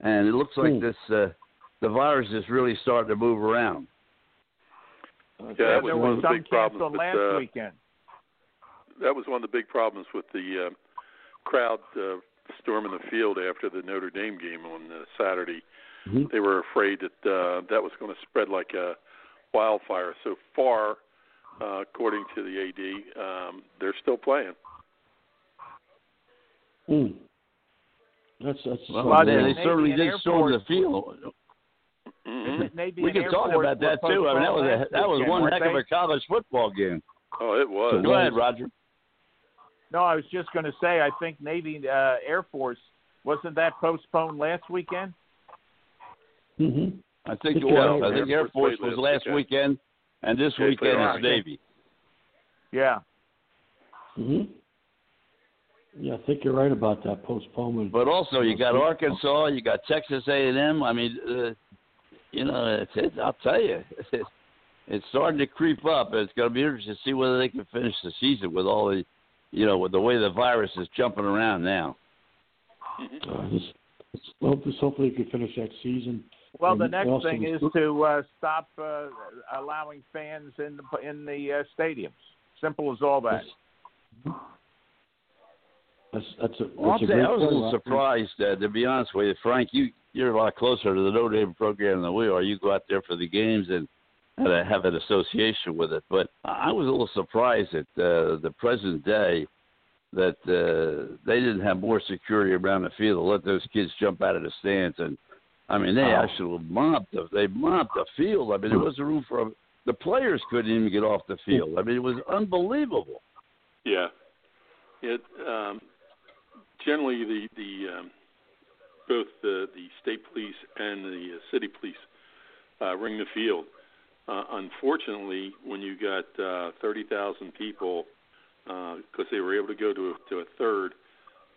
and it looks like Hmm. this uh, the virus is really starting to move around. Yeah, Yeah, that was there one was of the some big problems canceled with, last uh, weekend. that was one of the big problems with the uh, crowd uh, storming the field after the Notre Dame game on uh, Saturday. Mhm. They were afraid that uh, that was going to spread like a wildfire. So far, uh, according to the AD, um, they're still playing. Mm. That's that's Well, something they, they certainly did Air storm the Force- field. hmm Maybe We an could talk about that too. I mean, that was a that was weekend, one weren't heck of a college football game. Oh, it was. Go ahead, Roger. No, I was just going to say, I think Navy uh, Air Force wasn't that postponed last weekend? Mhm. I think it was. I think Air Force Force was last last weekend, and this weekend is Navy. Yeah. Mhm. Yeah, I think you're right about that postponement. But also, you got Arkansas, you got Texas A&M. I mean, uh, you know, it's, it's, I'll tell you, it's starting to creep up. It's going to be interesting to see whether they can finish the season with all the, you know, with the way the virus is jumping around now. Uh, just, let's hope, just hopefully you can finish that season. Well, the next also thing is to uh, stop uh, allowing fans in the in the uh, stadiums. Simple as all that. That's that's a, that's Well, I'll a great I was a little surprised, uh, to be honest with you, Frank. You you're a lot closer to the Notre Dame program than we are. You go out there for the games and have, a, have an association with it. But I was a little surprised at uh, the present day that uh, they didn't have more security around the field to let those kids jump out of the stands. And I mean, they Oh. actually mobbed the they mobbed the field. I mean, there wasn't room for the players couldn't even get off the field. I mean, it was unbelievable. Yeah. It um, generally the the um, both the the state police and the uh, city police uh, ring the field. Uh, unfortunately, when you got uh, thirty thousand people, because they were able to go to a, to a third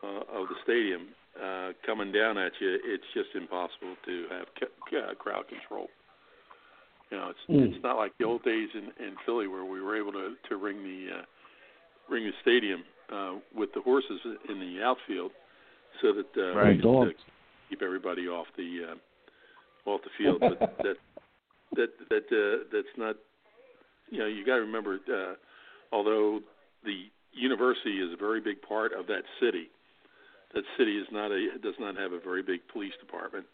uh, of the stadium uh, coming down at you, it's just impossible to have ca- uh, crowd control. You know, it's Mm. it's not like the old days in in Philly where we were able to to ring the uh, ring the stadium uh, with the horses in the outfield, so that uh, Right. we could, uh, keep everybody off the uh, off the field. But that that that uh, that's not. You know, you got to remember. Uh, although the university is a very big part of that city, that city is not a does not have a very big police department,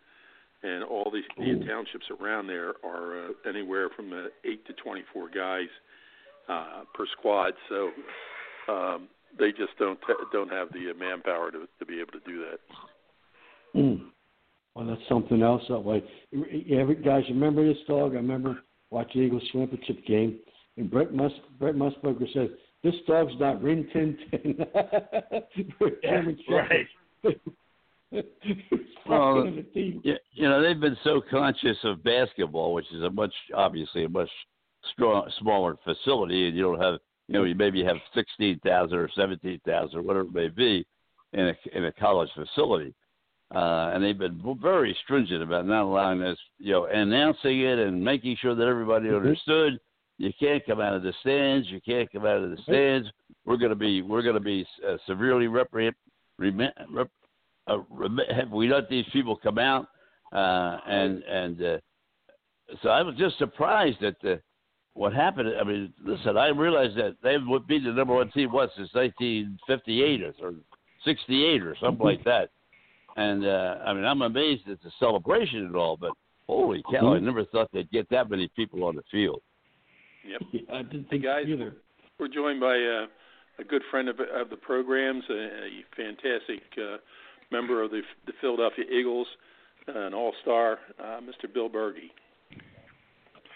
and all the, the townships around there are uh, anywhere from uh, eight to twenty four guys uh, per squad. So um, they just don't don't have the manpower to to be able to do that. Mm. Well, that's something else. That way, yeah, every- guys, remember this dog? I remember watching the Eagles championship game, and Brett Mus Brett Musburger said, "This dog's not Rin Tin Tin." German Shepherd. He's Well, fucking you, you know they've been so conscious of basketball, which is a much obviously a much strong, smaller facility, and you don't have you know you maybe have sixteen thousand or seventeen thousand or whatever it may be in a in a college facility, uh, and they've been very stringent about not allowing this, you know, announcing it and making sure that everybody understood. You can't come out of the stands. You can't come out of the stands. We're going to be we're going to be uh, severely repri- remi- rep- uh, rem- have we let these people come out? Uh, and and uh, so I was just surprised at the what happened. I mean, listen, I realized that they would be the number one team what since 1958 or, or '68 or something like that. And uh, I mean, I'm amazed at the celebration and all, but holy cow, I never thought they'd get that many people on the field. Yep. Yeah, I didn't Hey think guys, either. we're joined by uh, a good friend of, of the programs, a, a fantastic uh, member of the, the Philadelphia Eagles, uh, an all-star, uh, Mr. Bill Bergey.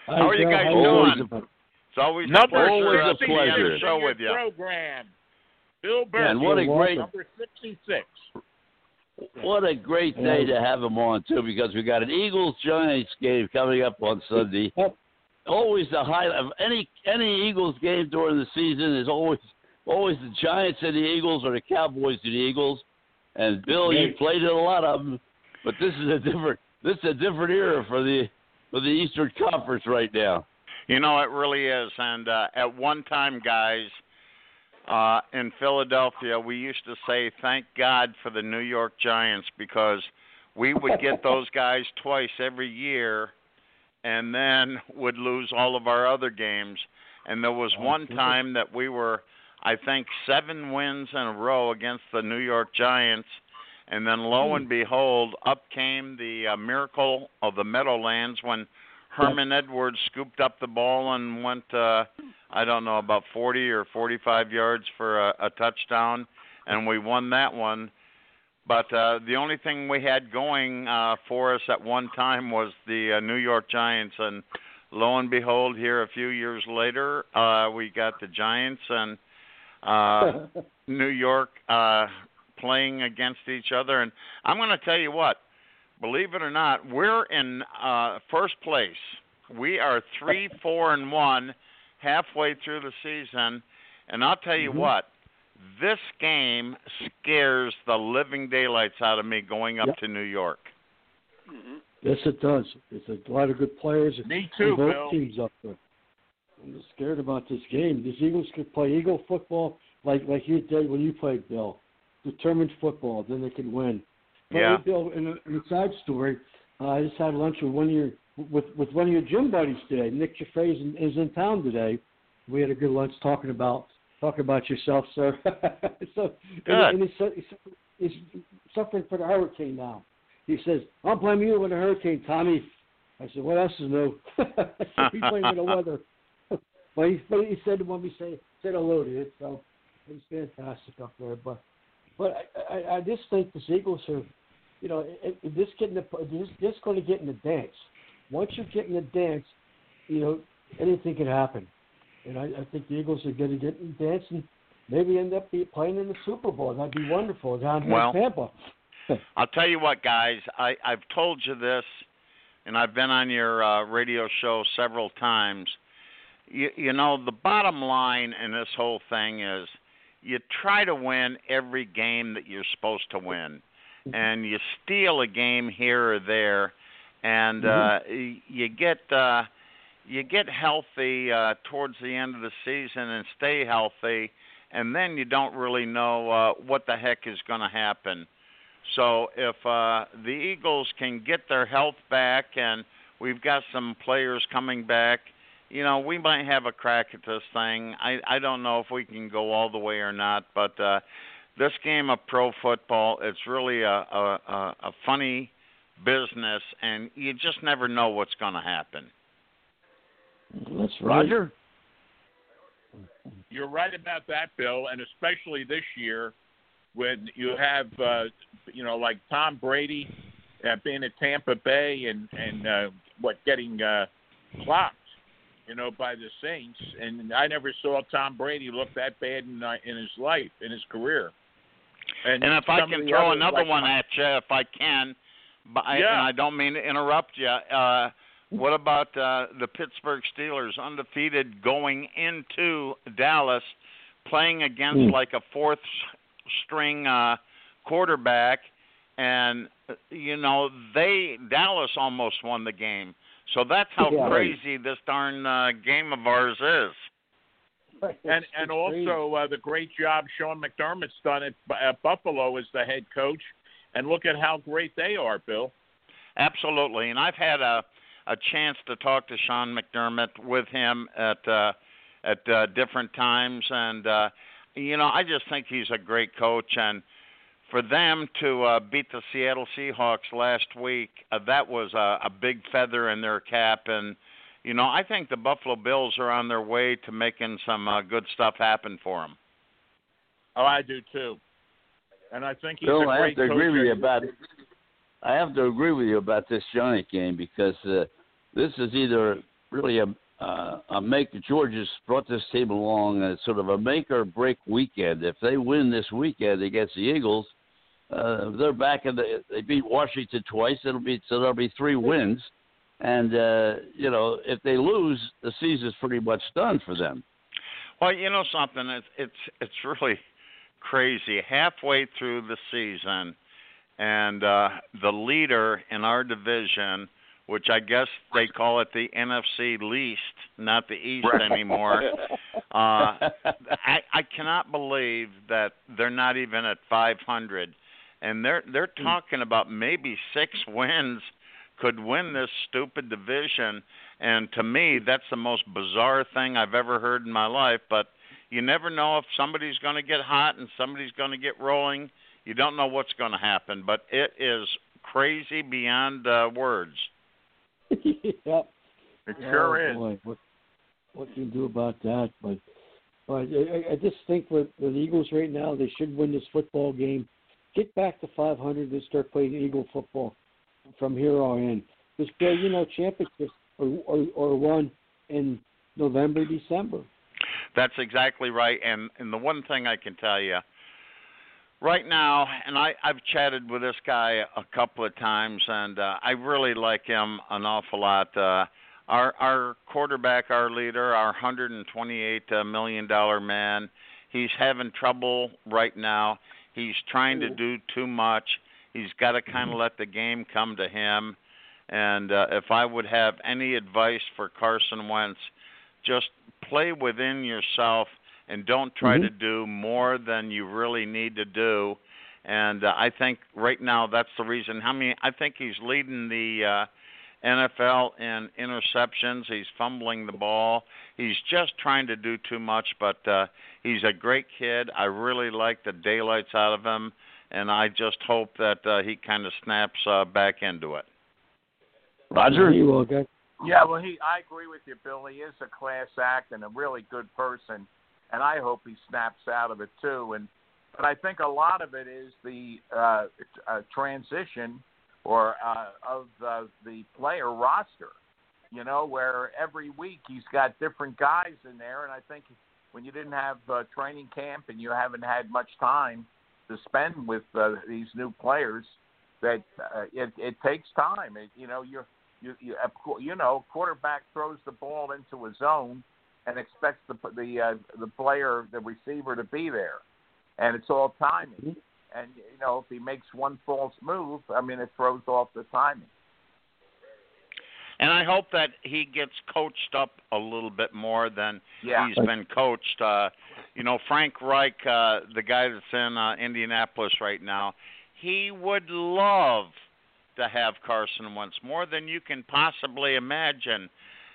Hi, How are you guys How Always doing? a, It's always a Number pleasure, Always a 60 pleasure. in the show with you. Program. Bill Yeah, Bergey. and what a great. Number 66. what a great day to have him on too, because we got an Eagles Giants game coming up on Sunday. Always the highlight of any any Eagles game during the season is always always the Giants and the Eagles or the Cowboys and the Eagles. And Bill, you played in a lot of them, but this is a different this is a different era for the for the Eastern Conference right now. You know, it really is. And uh, at one time, guys, uh, in Philadelphia, we used to say, thank God for the New York Giants because we would get those guys twice every year and then would lose all of our other games. And there was Oh, one time that we were, I think, seven wins in a row against the New York Giants. And then lo and behold, up came the uh, miracle of the Meadowlands when Herman Edwards scooped up the ball and went, uh, I don't know, about 40 or 45 yards for a, a touchdown, and we won that one. But uh, the only thing we had going uh, for us at one time was the uh, New York Giants, and lo and behold, here a few years later, uh, we got the Giants and uh, New York uh, playing against each other. And I'm going to tell you what, believe it or not, we're in uh, first place. We are three, four, and one halfway through the season, and I'll tell you Mhm. what, this game scares the living daylights out of me going up Yep. to New York. hmm yes, it does. It's a lot of good players. Me too, both Bill. teams up there. I'm scared about this game. These Eagles could play Eagle football like like you did when you played, Bill. Determined football, then they could win. But Yeah. Bill, in a, in a side story, uh, I just had lunch with one of your with with one of your gym buddies today. Nick Jaffe is in, is in town today. We had a good lunch talking about talking about yourself, sir. so Good. And, and he's, he's, he's suffering for the hurricane now. He says, "I'm blaming you with the hurricane, Tommy." I said, "What else is new?" Said, "We the weather." but he but he said when we say said hello to it, so he's fantastic up there. But but I, I, I just think the Eagles are, you know, it, it, this getting the this this going to get in the dance. Once you get in the dance, you know anything can happen. And I, I think the Eagles are going to get in the dance and maybe end up be playing in the Super Bowl. That'd be wonderful down here Well, in Tampa. I'll tell you what, guys. I, I've told you this, and I've been on your uh, radio show several times. You, you know, the bottom line in this whole thing is you try to win every game that you're supposed to win, and you steal a game here or there, and uh, you get uh, you get healthy uh, towards the end of the season and stay healthy, and then you don't really know uh, what the heck is going to happen. So if uh, the Eagles can get their health back and we've got some players coming back, you know, we might have a crack at this thing. I I don't know if we can go all the way or not, but uh, this game of pro football, it's really a a, a, a funny business, and you just never know what's going to happen. That's right. Roger. You're right about that, Bill, and especially this year when you have, uh, you know, like Tom Brady uh, being at Tampa Bay and and uh, what getting uh, clocked, you know, by the Saints, and I never saw Tom Brady look that bad in uh, in his life, in his career. And and if I can throw others, another like one my- at you, if I can, but I, Yeah. and I don't mean to interrupt you. Uh, what about uh, the Pittsburgh Steelers, undefeated going into Dallas, playing against Mm. like a fourth string uh, quarterback, and uh, you know they Dallas almost won the game. So that's how Yeah. crazy this darn uh, game of ours is. and and also uh, the great job Sean McDermott's done at, at Buffalo as the head coach, and look at how great they are, Bill. Absolutely, and I've had a a chance to talk to Sean McDermott with him at uh, at uh, different times, and uh, you know I just think he's a great coach, and for them to uh, beat the Seattle Seahawks last week, uh, that was a, a big feather in their cap. And you know, I think the Buffalo Bills are on their way to making some uh, good stuff happen for them. Oh, I do too. And I think he's Bill, a I great have to agree with you about. I have to agree with you about this Giant game because uh, this is either really a uh, a make. Georgia's brought this team along as sort of a make or break weekend. If they win this weekend against the Eagles, uh, they're back in the. They beat Washington twice. It'll be so there'll be three wins, and uh, you know if they lose, the season's pretty much done for them. Well, you know something, it's it's it's really crazy. Halfway through the season, and uh, the leader in our division, which I guess they call it the NFC least, not the East anymore. uh, I I cannot believe that they're not even at 500, and they're they're talking about maybe six wins could win this stupid division. And to me, that's the most bizarre thing I've ever heard in my life. But you never know if somebody's going to get hot and somebody's going to get rolling. You don't know what's going to happen, but it is crazy beyond uh, words. yep. It sure oh, is. Boy. What, what can you do about that? But, but I, I just think with, with the Eagles right now, they should win this football game. Get back to 500 and start playing Eagle football from here on in. Because, Bill, you know, championships are, are, are won in November, December. That's exactly right. And and the one thing I can tell you right now, and I I've chatted with this guy a couple of times, and uh, I really like him an awful lot. Uh, our our quarterback, our leader, our 128 uh, million dollar man, he's having trouble right now. He's trying to do too much. He's got to kind of let the game come to him. And uh, if I would have any advice for Carson Wentz, just play within yourself and don't try Mhm. to do more than you really need to do. And uh, I think right now that's the reason. How many? I think he's leading the uh, NFL in interceptions. He's fumbling the ball. He's just trying to do too much. But uh, he's a great kid. I really like the daylights out of him, and I just hope that uh, he kind of snaps uh, back into it. Roger, You will, guys. Yeah, well, he. I agree with you, Bill. He is a class act and a really good person, and I hope he snaps out of it too. And but I think a lot of it is the uh, uh, transition or uh, of uh, the player roster. You know, where every week he's got different guys in there, and I think when you didn't have uh, training camp and you haven't had much time to spend with uh, these new players, that uh, it, it takes time. It, you know, you're you you, you know quarterback throws the ball into a zone and expects the the uh, the player the receiver to be there, and it's all timing. And you know if he makes one false move, I mean it throws off the timing. And I hope that he gets coached up a little bit more than Yeah. he's been coached. Uh, you know, Frank Reich, uh, the guy that's in uh, Indianapolis right now, he would love to have Carson Wentz more than you can possibly imagine.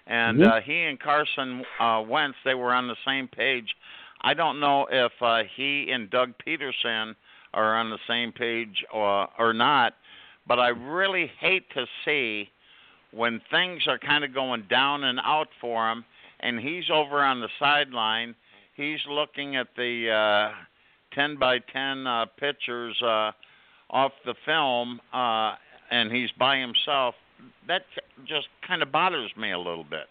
And Mhm. uh, he and Carson uh, Wentz, they were on the same page. I don't know if uh, he and Doug Pederson are on the same page or or not, but I really hate to see when things are kind of going down and out for him, and he's over on the sideline. He's looking at the uh, 10 by 10 uh, pictures uh, off the film, uh, and he's by himself. That just kind of bothers me a little bit.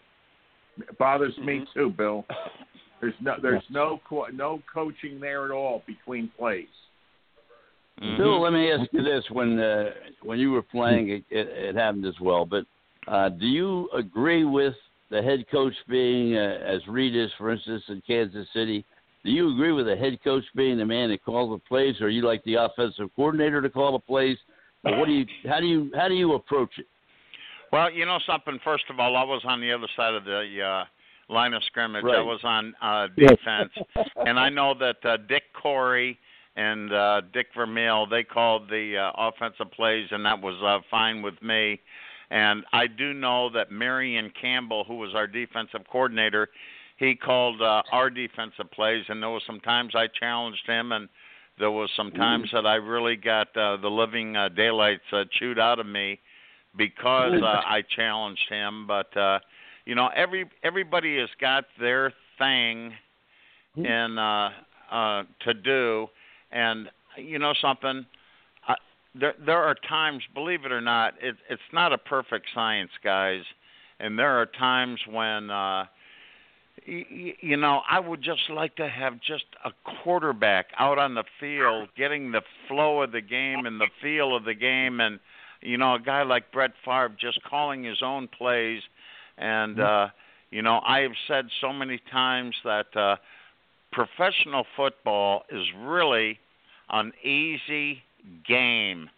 It bothers me Mm-hmm. too, Bill. There's no there's no co- no coaching there at all between plays. Bill, let me ask you this: when uh, when you were playing, it, it, it happened as well. But uh, do you agree with the head coach being uh, as Reid is, for instance, in Kansas City? Do you agree with the head coach being the man that calls the plays, or you like the offensive coordinator to call the plays? Or what do you? How do you? How do you approach it? Well, you know something. First of all, I was on the other side of the uh, line of scrimmage. I was on uh, defense, and I know that uh, Dick Coury and uh, Dick Vermeil they called the uh, offensive plays, and that was uh, fine with me. And I do know that Marion Campbell, who was our defensive coordinator, he called uh, our defensive plays, and there was some times I challenged him, and there was some times that I really got uh, the living uh, daylights uh, chewed out of me because uh, I challenged him. But uh, you know, every everybody has got their thing in uh, uh, to do, and you know something. I, there there are times, believe it or not, it, it's not a perfect science, guys, and there are times when. Uh, y- you know, I would just like to have just a quarterback out on the field, getting the flow of the game and the feel of the game, and you know, a guy like Brett Favre just calling his own plays. And uh, you know, I have said so many times that uh, professional football is really an easy game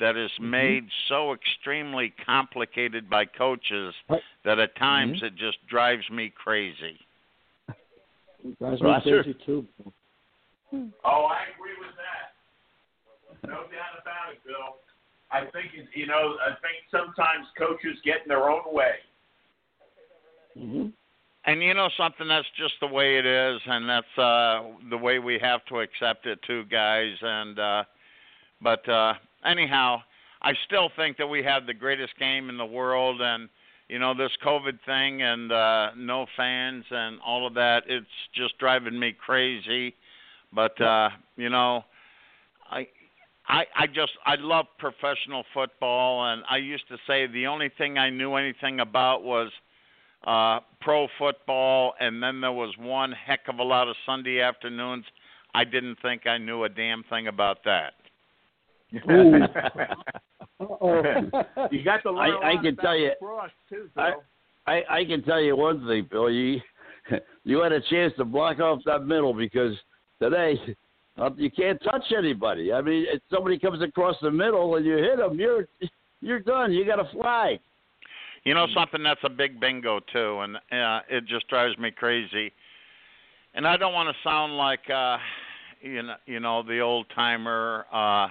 that is made so extremely complicated by coaches Right. that at times it just drives me crazy. Drives me Roger? crazy too. Oh, I agree with that. No doubt about it, Bill. I think you know. I think sometimes coaches get in their own way. hmm And you know something, that's just the way it is, and that's uh the way we have to accept it too, guys. And uh but uh anyhow, I still think that we have the greatest game in the world and you know, this COVID thing and uh no fans and all of that, it's just driving me crazy. But uh, you know, I I I just I love professional football and I used to say the only thing I knew anything about was uh pro football and then there was one heck of a lot of Sunday afternoons I didn't think I knew a damn thing about that. You got the I, I- a I lot can tell you- lacrosse too, I- I, I can tell you one thing, Bill. You you had a chance to block off that middle because today uh, you can't touch anybody. I mean, if somebody comes across the middle and you hit them, you're you're done. You got to fly. You know something that's a big bingo too, and uh, it just drives me crazy. And I don't want to sound like uh, you know, you know, the old timer uh,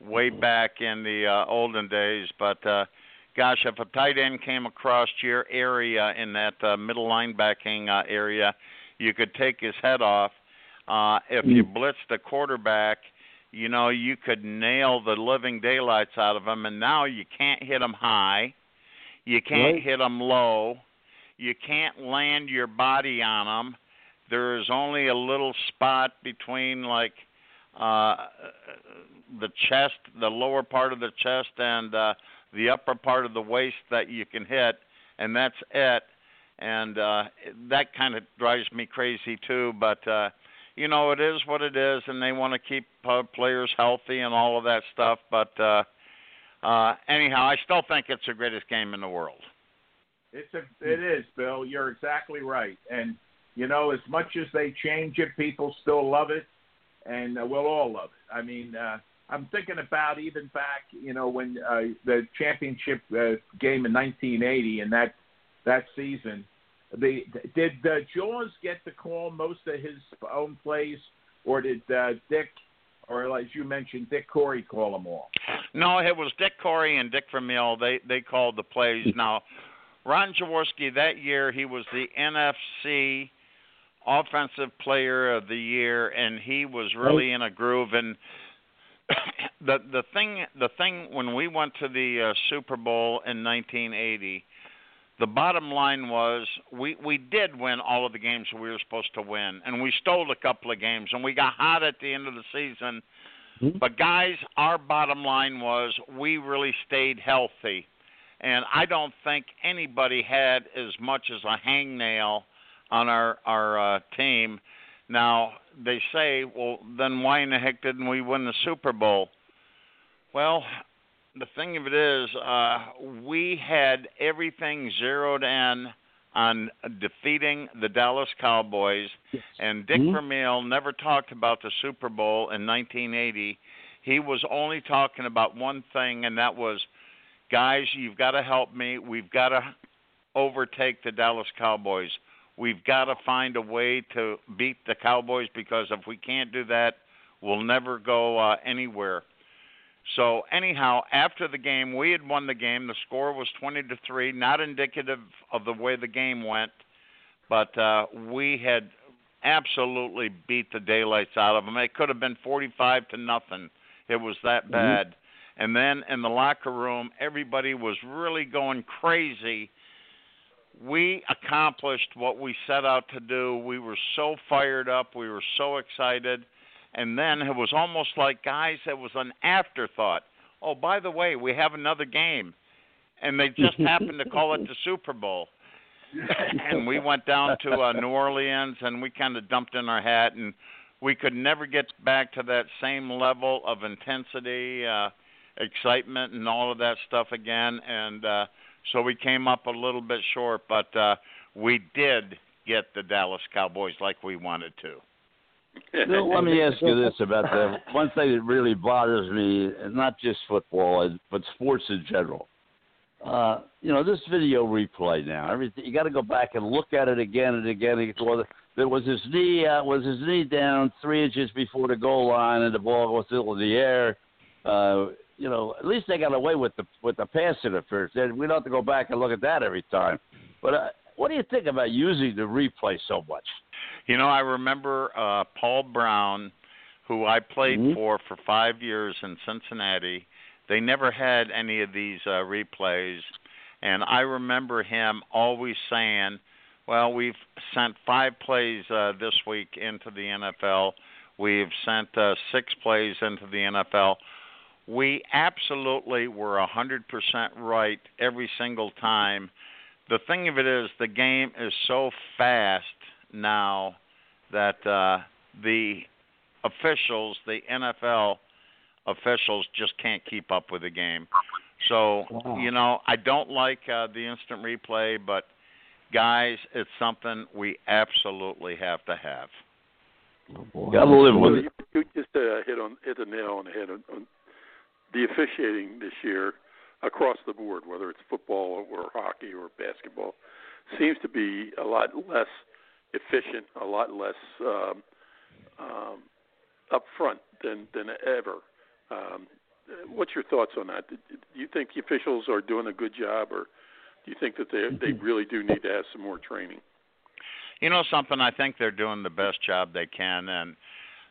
way back in the uh, olden days, but uh, gosh, if a tight end came across your area in that uh, middle linebacking uh, area, you could take his head off. Uh, if you blitzed the quarterback, you know, you could nail the living daylights out of him, and now you can't hit him high. You can't Right. hit them low. You can't land your body on them. There is only a little spot between like uh the chest, the lower part of the chest and uh the upper part of the waist that you can hit and that's it. And uh that kind of drives me crazy too, but uh you know, it is what it is and they want to keep uh, players healthy and all of that stuff, but uh uh anyhow, I still think it's the greatest game in the world. It's a, it is, Bill. You're exactly right. And you know, as much as they change it, people still love it, and uh, we'll all love it. I mean, uh, I'm thinking about even back, you know, when uh, the championship uh, game in 1980 and that that season. The did uh, Jaws get to call most of his own plays, or did uh, Dick, or as you mentioned, Dick Coury call them all? No, it was Dick Coury and Dick Vermeil. They they called the plays. Now, Ron Jaworski that year he was the NFC Offensive Player of the Year, and he was really in a groove. And the the thing the thing when we went to the uh, Super Bowl in 1980, the bottom line was we we did win all of the games we were supposed to win, and we stole a couple of games, and we got hot at the end of the season. But guys, our bottom line was we really stayed healthy, and I don't think anybody had as much as a hangnail on our our uh, team. Now they say, well, then why in the heck didn't we win the Super Bowl? Well, the thing of it is, uh, we had everything zeroed in on defeating the Dallas Cowboys, and Dick Mhm. Vermeil never talked about the Super Bowl in 1980. He was only talking about one thing, and that was, guys, you've got to help me. We've got to overtake the Dallas Cowboys. We've got to find a way to beat the Cowboys because if we can't do that, we'll never go uh, anywhere. So anyhow, after the game, we had won the game. The score was 20 to 3, not indicative of the way the game went, but uh we had absolutely beat the daylights out of them. It could have been 45 to nothing. It was that Mhm. bad. And then in the locker room, everybody was really going crazy. We accomplished what we set out to do. We were so fired up. We were so excited. And then it was almost like, guys, it was an afterthought. Oh, by the way, we have another game. And they just happened to call it the Super Bowl. and we went down to uh, New Orleans and we kind of dumped in our hat and we could never get back to that same level of intensity, uh excitement and all of that stuff again and uh so we came up a little bit short but uh we did get the Dallas Cowboys like we wanted to. Bill, let me ask you this about the one thing that really bothers me, and not just football, but sports in general. Uh, you know, this video replay now, everything you got to go back and look at it again and again. And well, there was his knee, uh, was his knee down three inches before the goal line, and the ball was still in the air. Uh, you know, at least they got away with the with the pass interference. We don't have to go back and look at that every time. But uh, what do you think about using the replay so much? You know, I remember uh Paul Brown, who I played Mhm. for for five years in Cincinnati. They never had any of these uh, replays, and I remember him always saying, "Well, we've sent five plays uh, this week into the NFL. We've sent uh, six plays into the NFL." We absolutely were a hundred percent right every single time. The thing of it is, the game is so fast now that uh, the officials, the NFL officials, just can't keep up with the game. So Wow. you know, I don't like uh, the instant replay, but guys, it's something we absolutely have to have. Oh. Got to live with it. you, you just uh, hit on hit the nail on the head on, on the officiating this year across the board, whether it's football or hockey or basketball, seems to be a lot less efficient, a lot less um, um, upfront than than ever. Um, what's your thoughts on that? Do you think the officials are doing a good job, or do you think that they they really do need to have some more training? You know something? I think they're doing the best job they can. And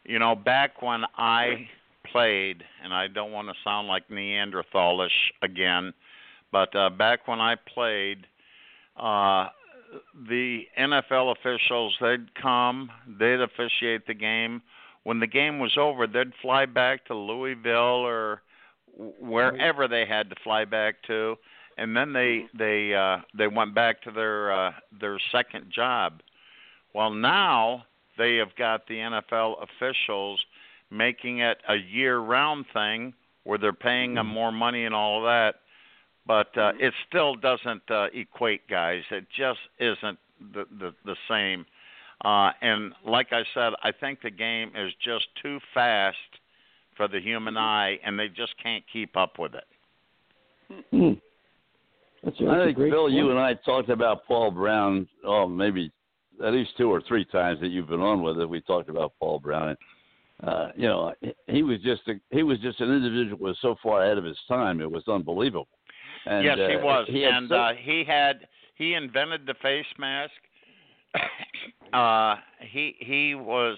you know, back when I played, and I don't want to sound like Neanderthalish again, but uh, back when I played, uh, the NFL officials they'd come, they'd officiate the game. When the game was over, they'd fly back to Louisville or wherever they had to fly back to, and then they they uh, they went back to their uh, their second job. Well, now they have got the NFL officials making it a year-round thing where they're paying them more money and all of that, but uh, it still doesn't uh, equate, guys. It just isn't the the, the same. Uh, and like I said, I think the game is just too fast for the human eye, and they just can't keep up with it. Hmm. That's, a- that's I a think great Bill, you and I talked about Paul Brown. Oh, maybe at least two or three times that you've been on with it. We talked about Paul Brown. And, uh, you know, he- was just a, he was just an individual who was so far ahead of his time. It was unbelievable. And, yes, he uh, was, He and so- uh, he had he invented the face mask. uh, he he was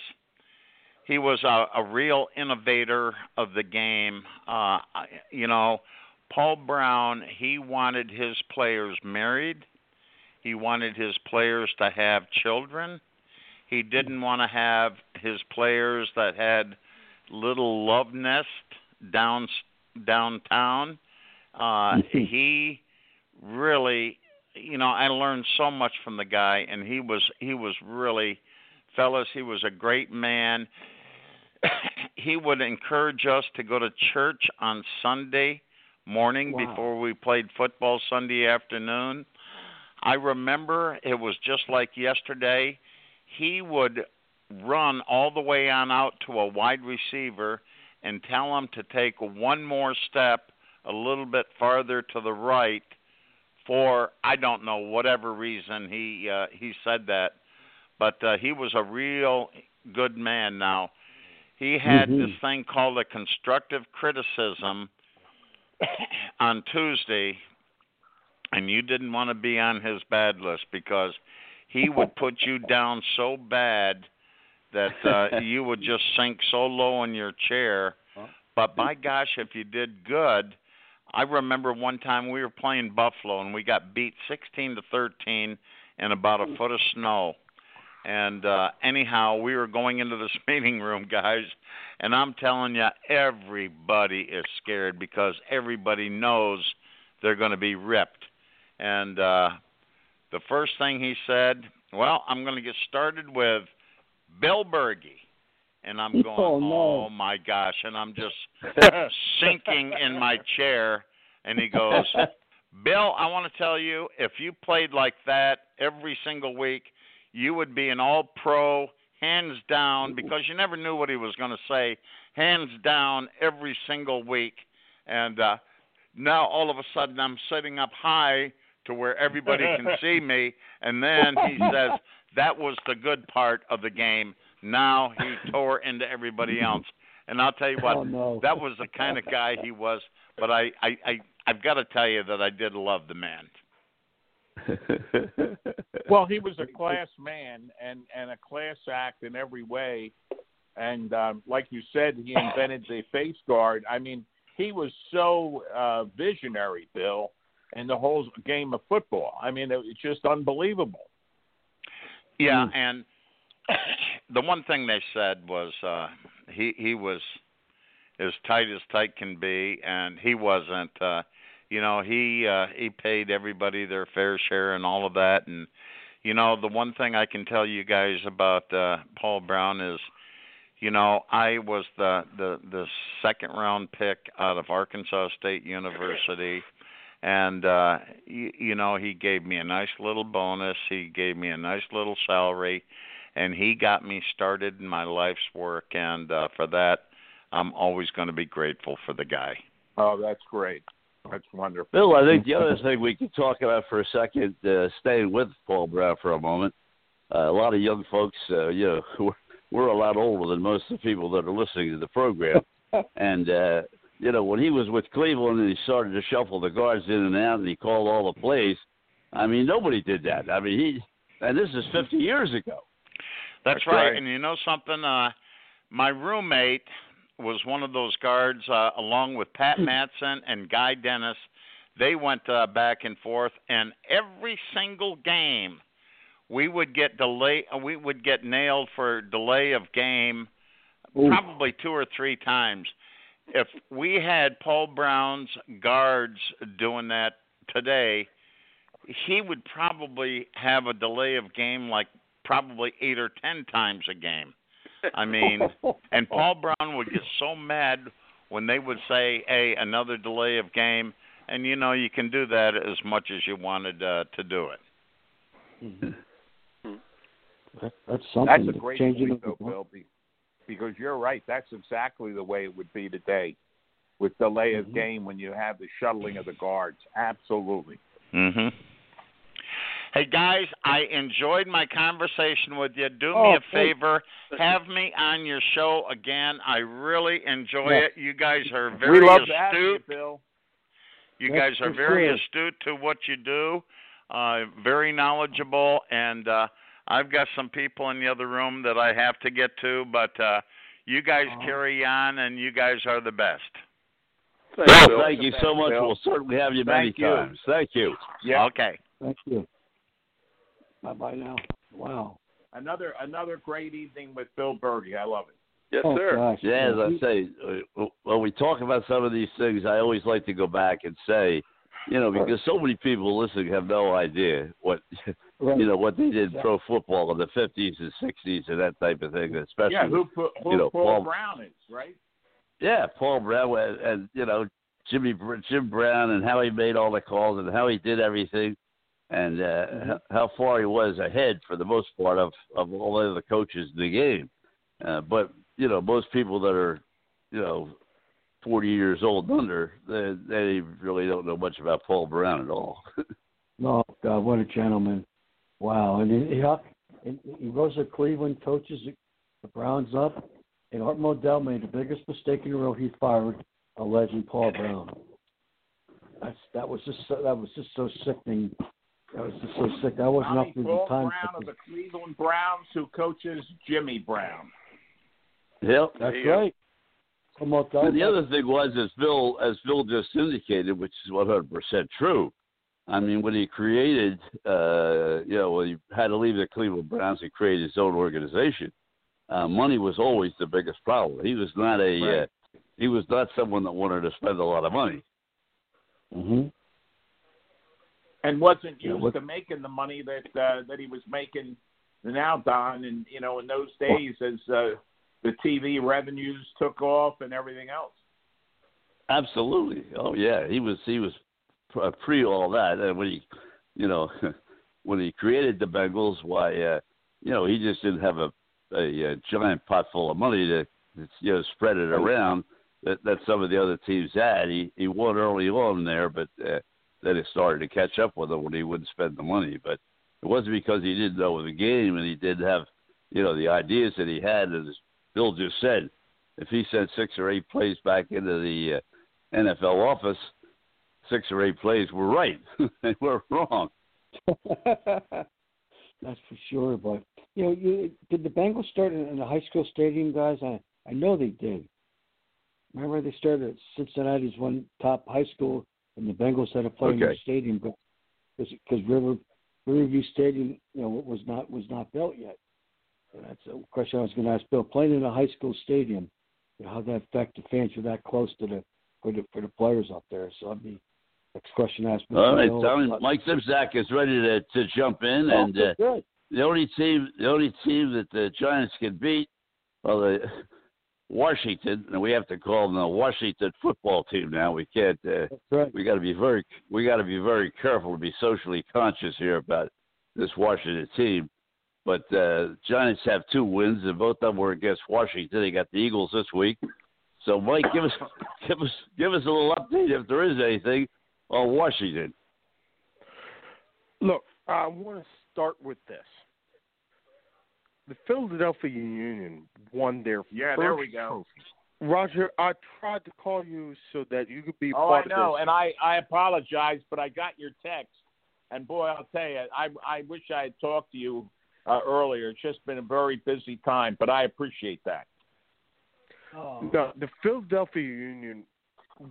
he was a, a real innovator of the game. Uh, you know, Paul Brown. He wanted his players married. He wanted his players to have children. He didn't want to have his players that had little love nest down downtown. Uh, he really, you know, I learned so much from the guy, and he was he was really, fellas, he was a great man. he would encourage us to go to church on Sunday morning Wow. before we played football Sunday afternoon. I remember it was just like yesterday. He would run all the way on out to a wide receiver and tell him to take one more step a little bit farther to the right for I don't know whatever reason he uh, he said that, but uh, he was a real good man. Now he had Mhm. this thing called a constructive criticism on Tuesday, and you didn't want to be on his bad list because he would put you down so bad that uh, you would just sink so low in your chair. But by gosh, if you did good, I remember one time we were playing Buffalo and we got beat 16 to 13 in about a foot of snow. And uh anyhow, we were going into this meeting room, guys, and I'm telling you, everybody is scared because everybody knows they're going to be ripped. And uh the first thing he said, "Well, I'm going to get started with Bill Bergey." And I'm going, Oh, no. "Oh my gosh!" And I'm just sinking in my chair. And he goes, Bill, I want to tell you, if you played like that every single week, you would be an all pro, hands down, because you never knew what he was going to say, hands down every single week. And uh, now all of a sudden I'm sitting up high to where everybody can see me. And then he says, that was the good part of the game. Now he tore into everybody else. And I'll tell you what, Oh, no. that was the kind of guy he was. But I, I, I, I've got to tell you that I did love the man. well, he was a class man and and a class act in every way. And um, like you said, he invented the face guard. I mean, he was so uh, visionary, Bill, in the whole game of football. I mean, it was just unbelievable. Yeah, and the one thing they said was uh he he was as tight as tight can be and he wasn't uh you know he uh he paid everybody their fair share and all of that and you know the one thing I can tell you guys about uh Paul Brown is you know I was the the the second round pick out of Arkansas State University and uh you, you know he gave me a nice little bonus he gave me a nice little salary and he got me started in my life's work and uh for that I'm always going to be grateful for the guy. Oh, that's great. That's wonderful. Bill, I think the other thing we could talk about for a second, uh, staying with Paul Brown for a moment, uh, a lot of young folks, uh, you know, we're, we're a lot older than most of the people that are listening to the program. and, uh, you know, when he was with Cleveland and he started to shuffle the guards in and out and he called all the plays, I mean, nobody did that. I mean, he, and this is 50 years ago. That's, That's right. right. And you know something uh my roommate was one of those guards uh along with Pat Matson and Guy Dennis. They went uh, back and forth and every single game we would get delay uh, we would get nailed for delay of game probably two or three times. If we had Paul Brown's guards doing that today, he would probably have a delay of game like probably eight or ten times a game. I mean, and Paul Brown would get so mad when they would say, "Hey, another delay of game," and you know you can do that as much as you wanted uh, to do it. That, that's something. That's a great changing point, though, the- Bill, be- because you're right. That's exactly the way it would be today, with delay of Mhm. game when you have the shuttling of the guards. Absolutely. Mhm. Hey guys, I enjoyed my conversation with you. Do Oh, me a thanks. favor, have me on your show again. I really enjoy Yeah. it. You guys are very we love to have you, astute. Bill. You That's guys are very sure. astute to what you do, uh, very knowledgeable, and uh, I've got some people in the other room that I have to get to, but uh, you guys Uh-huh. carry on, and you guys are the best. Thanks, Bill, Bill. thank you so much. Bill. We'll certainly have you many Thank you. times. Thank you. Yeah. Okay. Thank you. Bye bye now. Wow. Another another great evening with Bill Bergey. I love it. Yes, oh, sir. Gosh. Yeah, as I say, uh, when we talk about some of these things, I always like to go back and say, you know, because so many people listening have no idea what right. you know what they did in pro football in the fifties and sixties and that type of thing, especially Yeah, who, who, who you know, Paul, Paul- Brown is, right? yeah, Paul Brown and, and you know Jimmy Jim Brown and how he made all the calls and how he did everything, and uh, Mhm. how far he was ahead for the most part of of all the other coaches in the game. Uh, but you know, most people that are you know forty years old and under, they they really don't know much about Paul Brown at all. No, God, what a gentleman! Wow, and he, he, uh, and he goes to Cleveland, coaches the Browns up, and Art Modell made the biggest mistake in the world. He fired a legend, Paul Brown. That's that was just so, that was just so sickening I was just so sick. I wasn't Tommy up with the Paul time. Brown of the Cleveland Browns, who coaches Jimmy Brown. Yep. That's There right. Come on. And the other thing was, as Bill, as Bill just indicated, which is 100% true. I mean, when he created, uh, you know, when he had to leave the Cleveland Browns and create his own organization, uh, money was always the biggest problem. He was not a, uh, he was not someone that wanted to spend a lot of money. hmm and wasn't Yeah, used what- to making the money that uh, that he was making now, Don. And you know, in those days, as uh, the TV revenues took off and everything else. Absolutely. Oh yeah, he was he was pr- pre all that, and when he, you know, when he created the Bengals, why, uh, you know, he just didn't have a a, a giant pot full of money to you know spread it around that that some of the other teams had. He he won early on there, but uh, then it started to catch up with him when he wouldn't spend the money. But it wasn't because he didn't know the game and he didn't have you know the ideas that he had. And as Bill just said, if he sent six or eight plays back into the uh, NFL office, six or eight plays were right. they were wrong. That's for sure. But you know, you, did the Bengals start in, in a high school stadium, guys? I I know they did. Remember they started at Cincinnati's one top high school, and the Bengals had to play in their Okay. stadium because River Riverview Stadium, you know, was not was not built yet. That's a question I was going to ask Bill. Playing in a high school stadium, you know, how that affect the fans who are that close to the for the for the players up there? So that'd be next question asked. Bill. All right. Tommy, Mike Zimzak is ready to to jump in, Oh, and uh, good. the only team the only team that the Giants can beat, well, the Washington, and we have to call them the Washington football team now. We can't. Uh, That's right. we got to be very we got to be very careful to be socially conscious here about this Washington team. But uh, Giants have two wins, and both of them were against Washington. They got the Eagles this week. So, Mike, give us give us give us a little update if there is anything on Washington. Look, I want to start with this. The Philadelphia Union won their Yeah, first there we go. trophy. Roger, I tried to call you so that you could be Oh, I know, of this. and I I apologize, but I got your text, and boy, I'll tell you, I I wish I had talked to you uh, earlier. It's just been a very busy time, but I appreciate that. Oh. No, the Philadelphia Union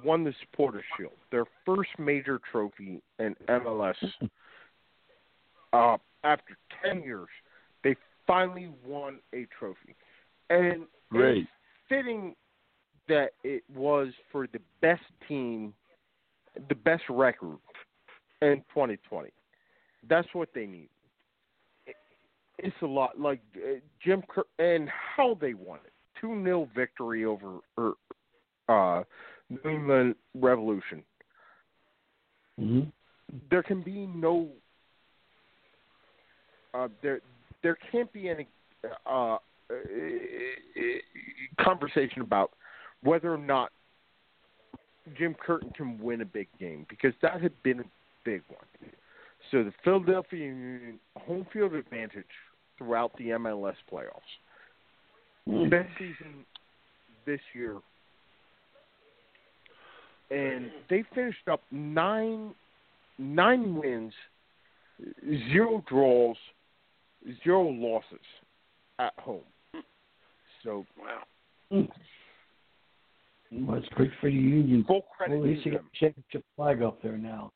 won the Supporters Shield, their first major trophy in MLS. uh, after ten years, they finally won a trophy, and Great. it's fitting that it was for the best team, the best record in 2020. That's what they need. It- It's a lot like uh, Jim Cur- and how they won it. 2 0 victory over er, uh, New England Revolution. hmm There can be no. Uh, there, there can't be any uh, uh, conversation about whether or not Jim Curtin can win a big game because that had been a big one. So the Philadelphia Union home field advantage throughout the MLS playoffs. Hmm. Best season this year. And they finished up nine nine wins, zero draws, zero losses at home. So Wow. Well, it's great for the union. full Well, credit at least you got them. the championship flag up there now.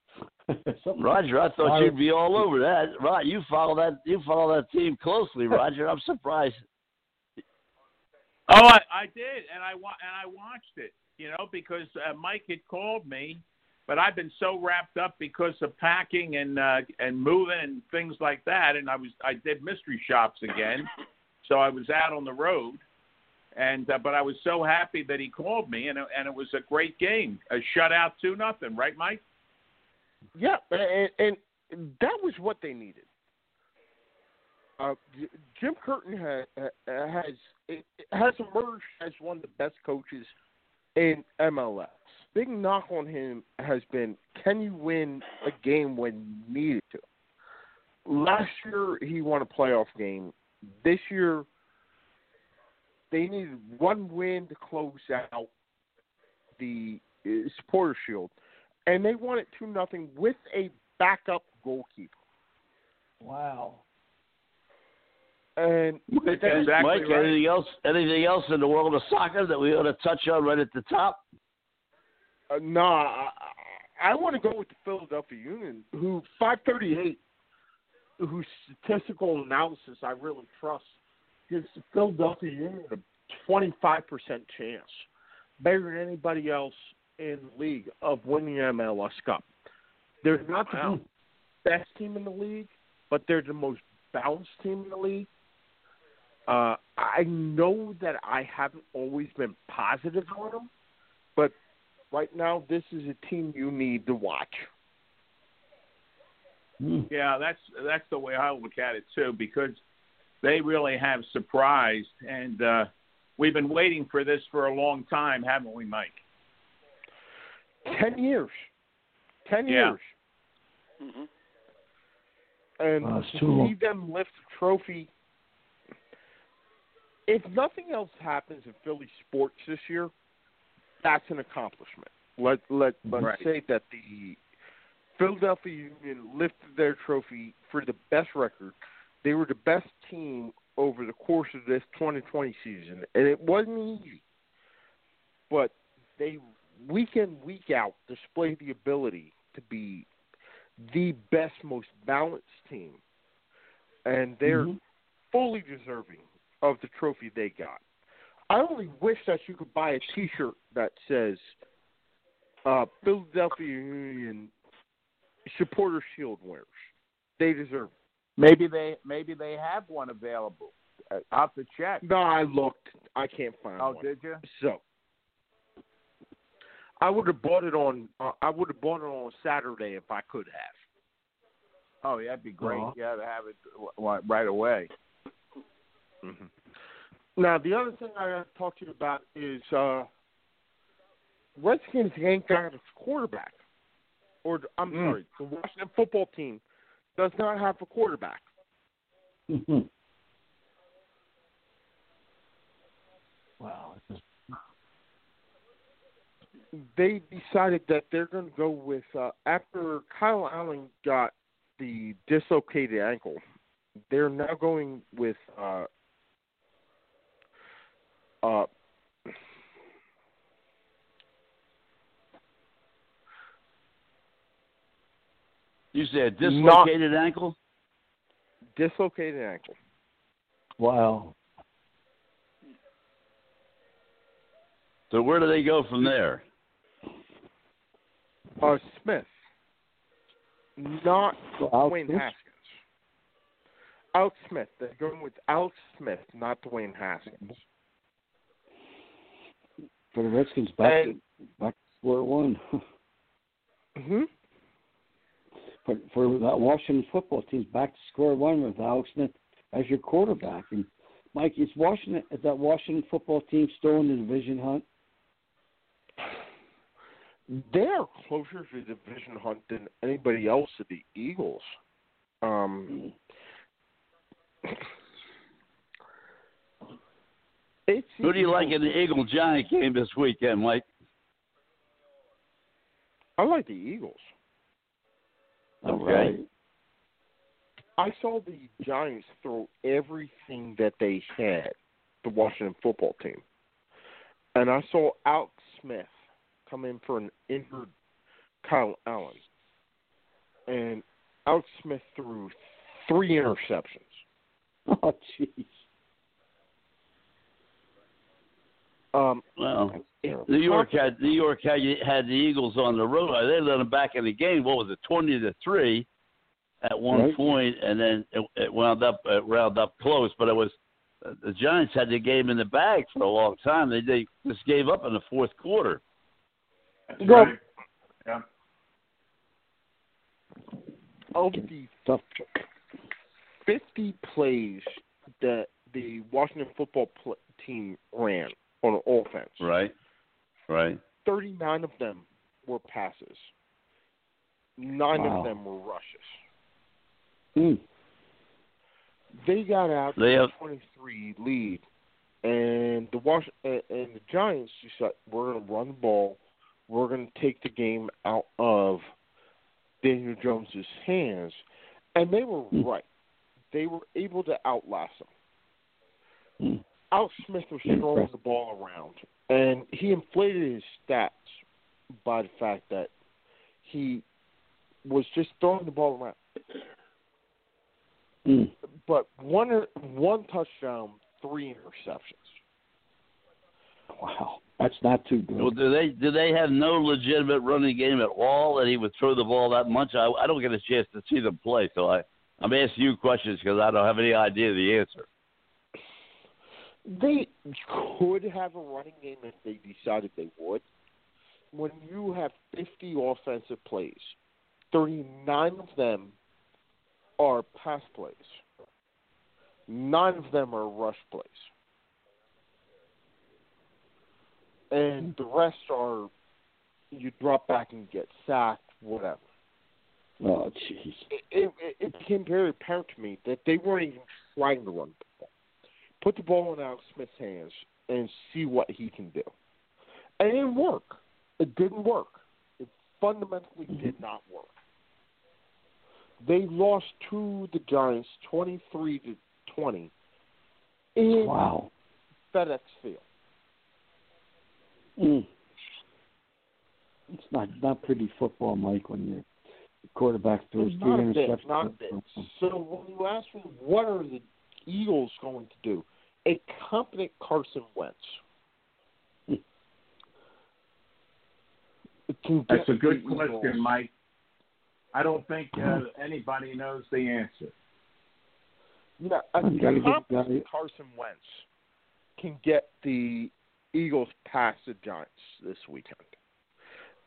Roger, I thought you'd be all over that. Right, you follow that you follow that team closely, Roger. I'm surprised. Oh, I, I did, and I wa- and I watched it, you know, because uh, Mike had called me, but I've been so wrapped up because of packing and uh, and moving and things like that, and I was I did mystery shops again, so I was out on the road, and uh, but I was so happy that he called me, and and it was a great game, a shutout two nothing, right, Mike? Yeah, and, and that was what they needed. Uh, Jim Curtin ha, ha, has has emerged as one of the best coaches in MLS. Big knock on him has been, can you win a game when needed to? Last year he won a playoff game. This year they needed one win to close out the uh, supporter shield, and they won it two nothing with a backup goalkeeper. Wow. And Mike, Exactly Mike right. anything else? Anything else in the world of soccer that we ought to touch on right at the top? uh, no, I, I I want to go with the Philadelphia Union, who 538, whose statistical analysis I really trust, gives the Philadelphia Union a 25% chance, better than anybody else in the league, of winning the MLS Cup. They're not the best team in the league, but they're the most balanced team in the league. Uh, I know that I haven't always been positive on them, but right now this is a team you need to watch. Hmm. Yeah, that's that's the way I look at it too, because they really have surprised, and uh, we've been waiting for this for a long time, haven't we, Mike? Ten years, ten Yeah. years, hmm and Wow, it's to too long. see them lift a trophy. If nothing else happens in Philly sports this year, that's an accomplishment. Let let let's Right. say that the Philadelphia Union lifted their trophy for the best record. They were the best team over the course of this 2020 season, and it wasn't easy. But they week in week out display the ability to be the best, most balanced team, and they're Mhm. fully deserving of the trophy they got. I only wish that you could buy a T-shirt that says uh, "Philadelphia Union Supporter Shield winners." They deserve. it. Maybe they maybe they have one available. Uh, I'll have to check. No, I looked. I can't find Oh, one. did you? So I would have bought it on. Uh, I would have bought it on Saturday if I could have. Oh, yeah, that'd be great. Aw. Yeah, to have it w- w- right away. Mm-hmm. Now, the other thing I got to talk to you about is uh, Redskins ain't got a quarterback. Or I'm Mm. sorry, the Washington football team does not have a quarterback. Mhm. wow. Is- They decided that they're going to go with uh, after Kyle Allen got the dislocated ankle. They're now going with uh, uh, You said dislocated ankle. dislocated ankle. Wow. So where do they go from there? Uh, Smith, not Alex Dwayne Smith? Haskins. Alex Smith. They're going with Alex Smith, not Dwayne Haskins. For the Redskins, back And- to, back to square one. hmm for for that Washington football team's back to square one with Alex Smith as your quarterback. And Mike, is Washington is that Washington football team still in the division hunt? They're closer to the division hunt than anybody else to the Eagles. Um, it's Who do you like in the Eagle Giant game this weekend, Mike? I like the Eagles. Okay. I saw the Giants throw everything that they had, the Washington football team. And I saw Alex Smith come in for an injured Kyle Allen. And Alex Smith threw three interceptions. Oh, jeez. Um, know, New York had New York had had the Eagles on the road. They let them back in the game. What was it, twenty to three, at one Right. point, and then it, it wound up it wound up close. But it was uh, the Giants had the game in the bag for a long time. They they just gave up in the fourth quarter. Well, Yeah. of the 50 plays that the Washington football pl- team ran on offense, Right. Right. 39 of them were passes. Nine Wow. of them were rushes. Hmm. They got out They have- 23 lead, and the Wash and the Giants just decided we're going to run the ball. We're going to take the game out of Daniel Jones's hands, and they were Hmm. right. They were able to outlast them. Hmm. Alex Smith was throwing the ball around, and he inflated his stats by the fact that he was just throwing the ball around. Mm. But one one touchdown, three interceptions. Wow, that's not too good. Well, do they do they have no legitimate running game at all that he would throw the ball that much? I, I don't get a chance to see them play, so I I'm asking you questions because I don't have any idea the answer. They could have a running game if they decided they would. When you have 50 offensive plays, 39 of them are pass plays. Nine of them are rush plays. And the rest are you drop back and get sacked, whatever. Oh, jeez. It, it, it became very apparent to me that they weren't even trying to run the. Put the ball in Alex Smith's hands and see what he can do. And it didn't work. It didn't work. It fundamentally did not work. They lost to the Giants 23 to 20 in Wow. FedEx Field. Mm. It's not not pretty football, Mike, when your quarterback throws three interceptions. not a bit. So when you ask me what are the Eagles going to do, a competent Carson Wentz can That's get a good the question, Eagles- Mike. I don't think uh, anybody knows the answer. Yeah, a You gotta get- competent Carson Wentz can get the Eagles past the Giants this weekend.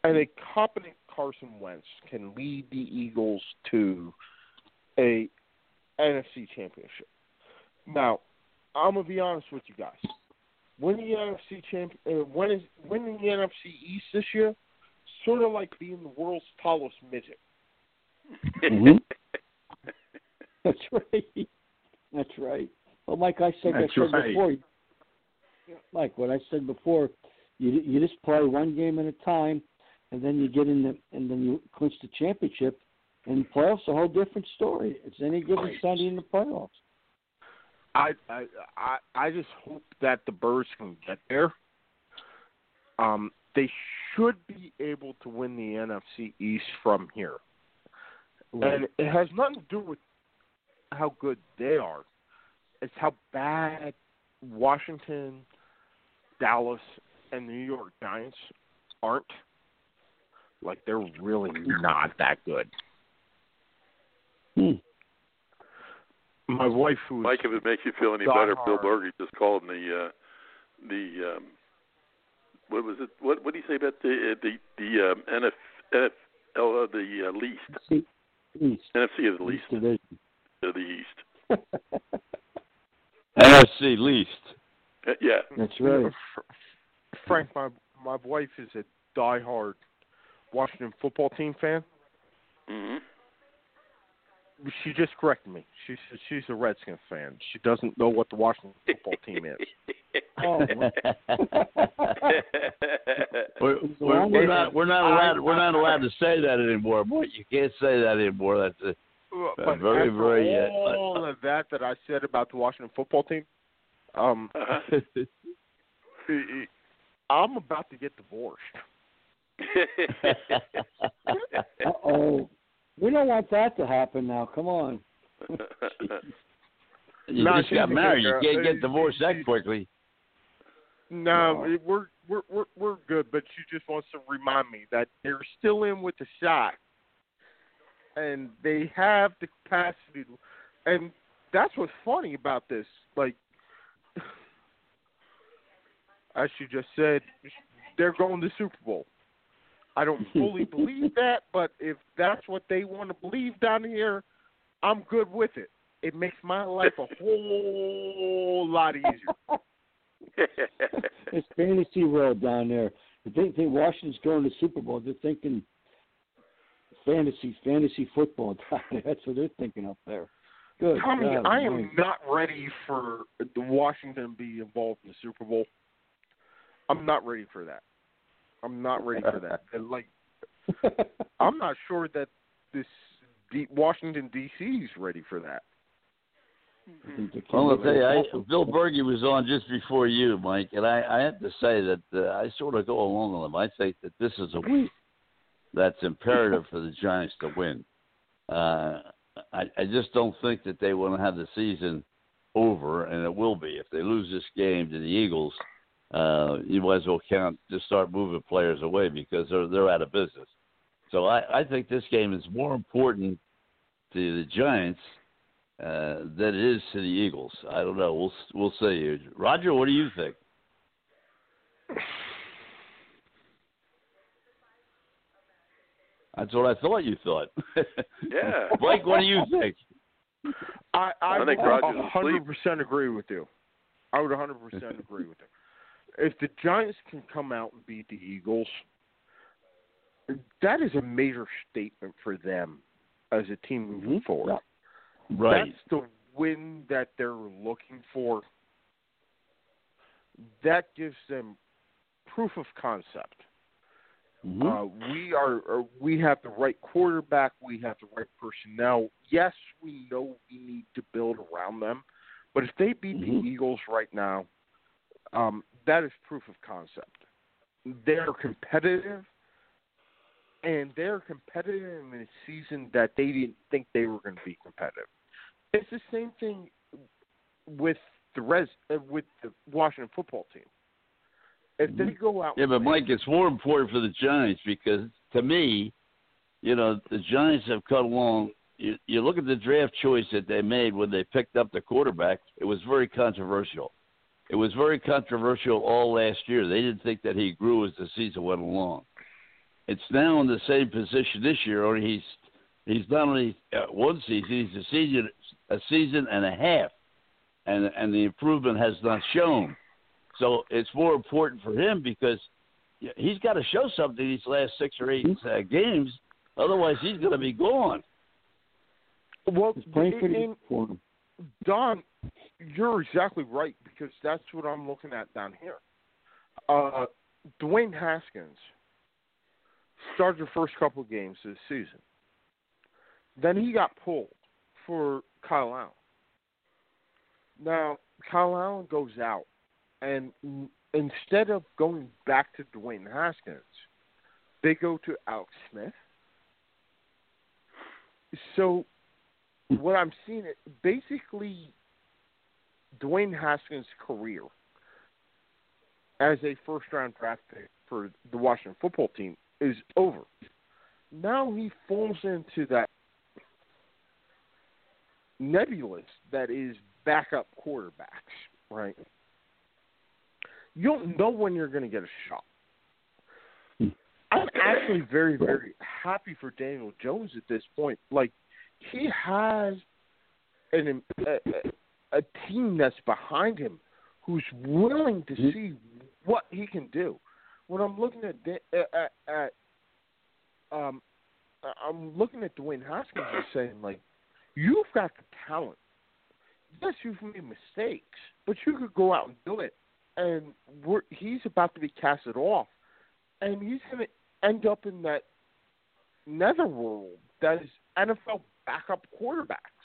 And a competent Carson Wentz can lead the Eagles to a NFC championship. Now, I'm gonna be honest with you guys. Winning the NFC champ, uh, winning, winning the NFC East this year, sort of like being the world's tallest midget. Mhm. That's right. That's right. Well, Mike, I said That's I said right. before. Mike, what I said before, you you just play one game at a time, and then you get in the and then you clinch the championship. And playoffs a whole different story. It's any given. Sunday in the playoffs. I I I just hope that the Birds can get there. Um, they should be able to win the NFC East from here, and it has nothing to do with how good they are. It's how bad Washington, Dallas, and New York Giants aren't. Like they're really not that good. Hmm. My wife, who Mike, if it makes you feel any Die better, Bill hard. Bergey just called in the uh, the um, what was it? What what did he say about the uh, the the um, NF, NFL uh, the uh, least See, East, NFC of the least East division. of the East? NFC least. Uh, yeah, That's right. Fr- Frank, my my wife is a diehard Washington football team fan. hmm She just corrected me. She said she's a Redskins fan. She doesn't know what the Washington football team is. Oh, We're, we're, we're not we're not allowed we're not allowed to say that anymore. Boy, you can't say that anymore. That's a, But very, very, uh, all of that that I said about the Washington football team, um, uh-huh. I'm about to get divorced. Uh oh. We don't want that to happen now. Come on. you No, just got married. You can't get divorced that quickly. No, No. we're we're we're we're good, but she just wants to remind me that they're still in with the shot, and they have the capacity. To, and that's what's funny about this. Like, as you just said, they're going to Super Bowl. I don't fully believe that, but if that's what they want to believe down here, I'm good with it. It makes my life a whole lot easier. It's fantasy world down there. If they think Washington's going to Super Bowl, they're thinking fantasy, fantasy football. That's what they're thinking up there. Good. Tommy, God, I am not ready for the Washington to be involved in the Super Bowl. I'm not ready for that. I'm not ready for that. And like, I'm not sure that this D- Washington D.C.'s ready for that. Well, I'll tell you, I, Bill Bergey was on just before you, Mike, and I, I have to say that uh, I sort of go along with him. I think that this is a week that's imperative for the Giants to win. Uh, I, I just don't think that they want to have the season over, and it will be if they lose this game to the Eagles. Uh, you might as well count just start moving players away because they're they're out of business. So I, I think this game is more important to the Giants uh, than it is to the Eagles. I don't know. We'll we'll see. Roger, what do you think? That's what I thought you thought. Yeah. Mike, what do you think? I I, I think would hundred percent agree with you. I would hundred percent agree with you. If the Giants can come out and beat the Eagles, that is a major statement for them as a team moving forward. Right. That's the win that they're looking for. That gives them proof of concept. Mhm. Uh, we are, are we have the right quarterback. We have the right personnel. Yes, we know we need to build around them, but if they beat Mhm. the Eagles right now, um, that is proof of concept. They're competitive, and they're competitive in a season that they didn't think they were going to be competitive. It's the same thing with the res uh, with the Washington football team. If they go out, Yeah, but Mike, it's more important for the Giants because to me, you know, the Giants have come along. You, you look at the draft choice that they made when they picked up the quarterback. It was very controversial. It was very controversial all last year. They didn't think that he grew as the season went along. It's now in the same position this year. Only he's he's not only uh, one season; he's a season a season and a half, and and the improvement has not shown. So it's more important for him because he's got to show something these last six or eight uh, games. Otherwise, he's going to be gone. well, It's playing pretty in- good for him. Don, you're exactly right because that's what I'm looking at down here. Uh, Dwayne Haskins started the first couple of games this season. Then he got pulled for Kyle Allen. Now Kyle Allen goes out, and instead of going back to Dwayne Haskins, they go to Alex Smith. So what I'm seeing it basically Dwayne Haskins' career as a first round draft pick for the Washington football team is over. Now he falls into that nebulous that is backup quarterbacks, right? You don't know when you're going to get a shot. I'm actually very, very happy for Daniel Jones at this point. Like he has an a, a, team that's behind him who's willing to see what he can do. When I'm looking at at, at um, I'm looking at Dwayne Haskins and saying like, you've got the talent. Yes, you've made mistakes, but you could go out and do it. And we're, he's about to be casted off, and he's going to end up in that netherworld that is NFL backup quarterbacks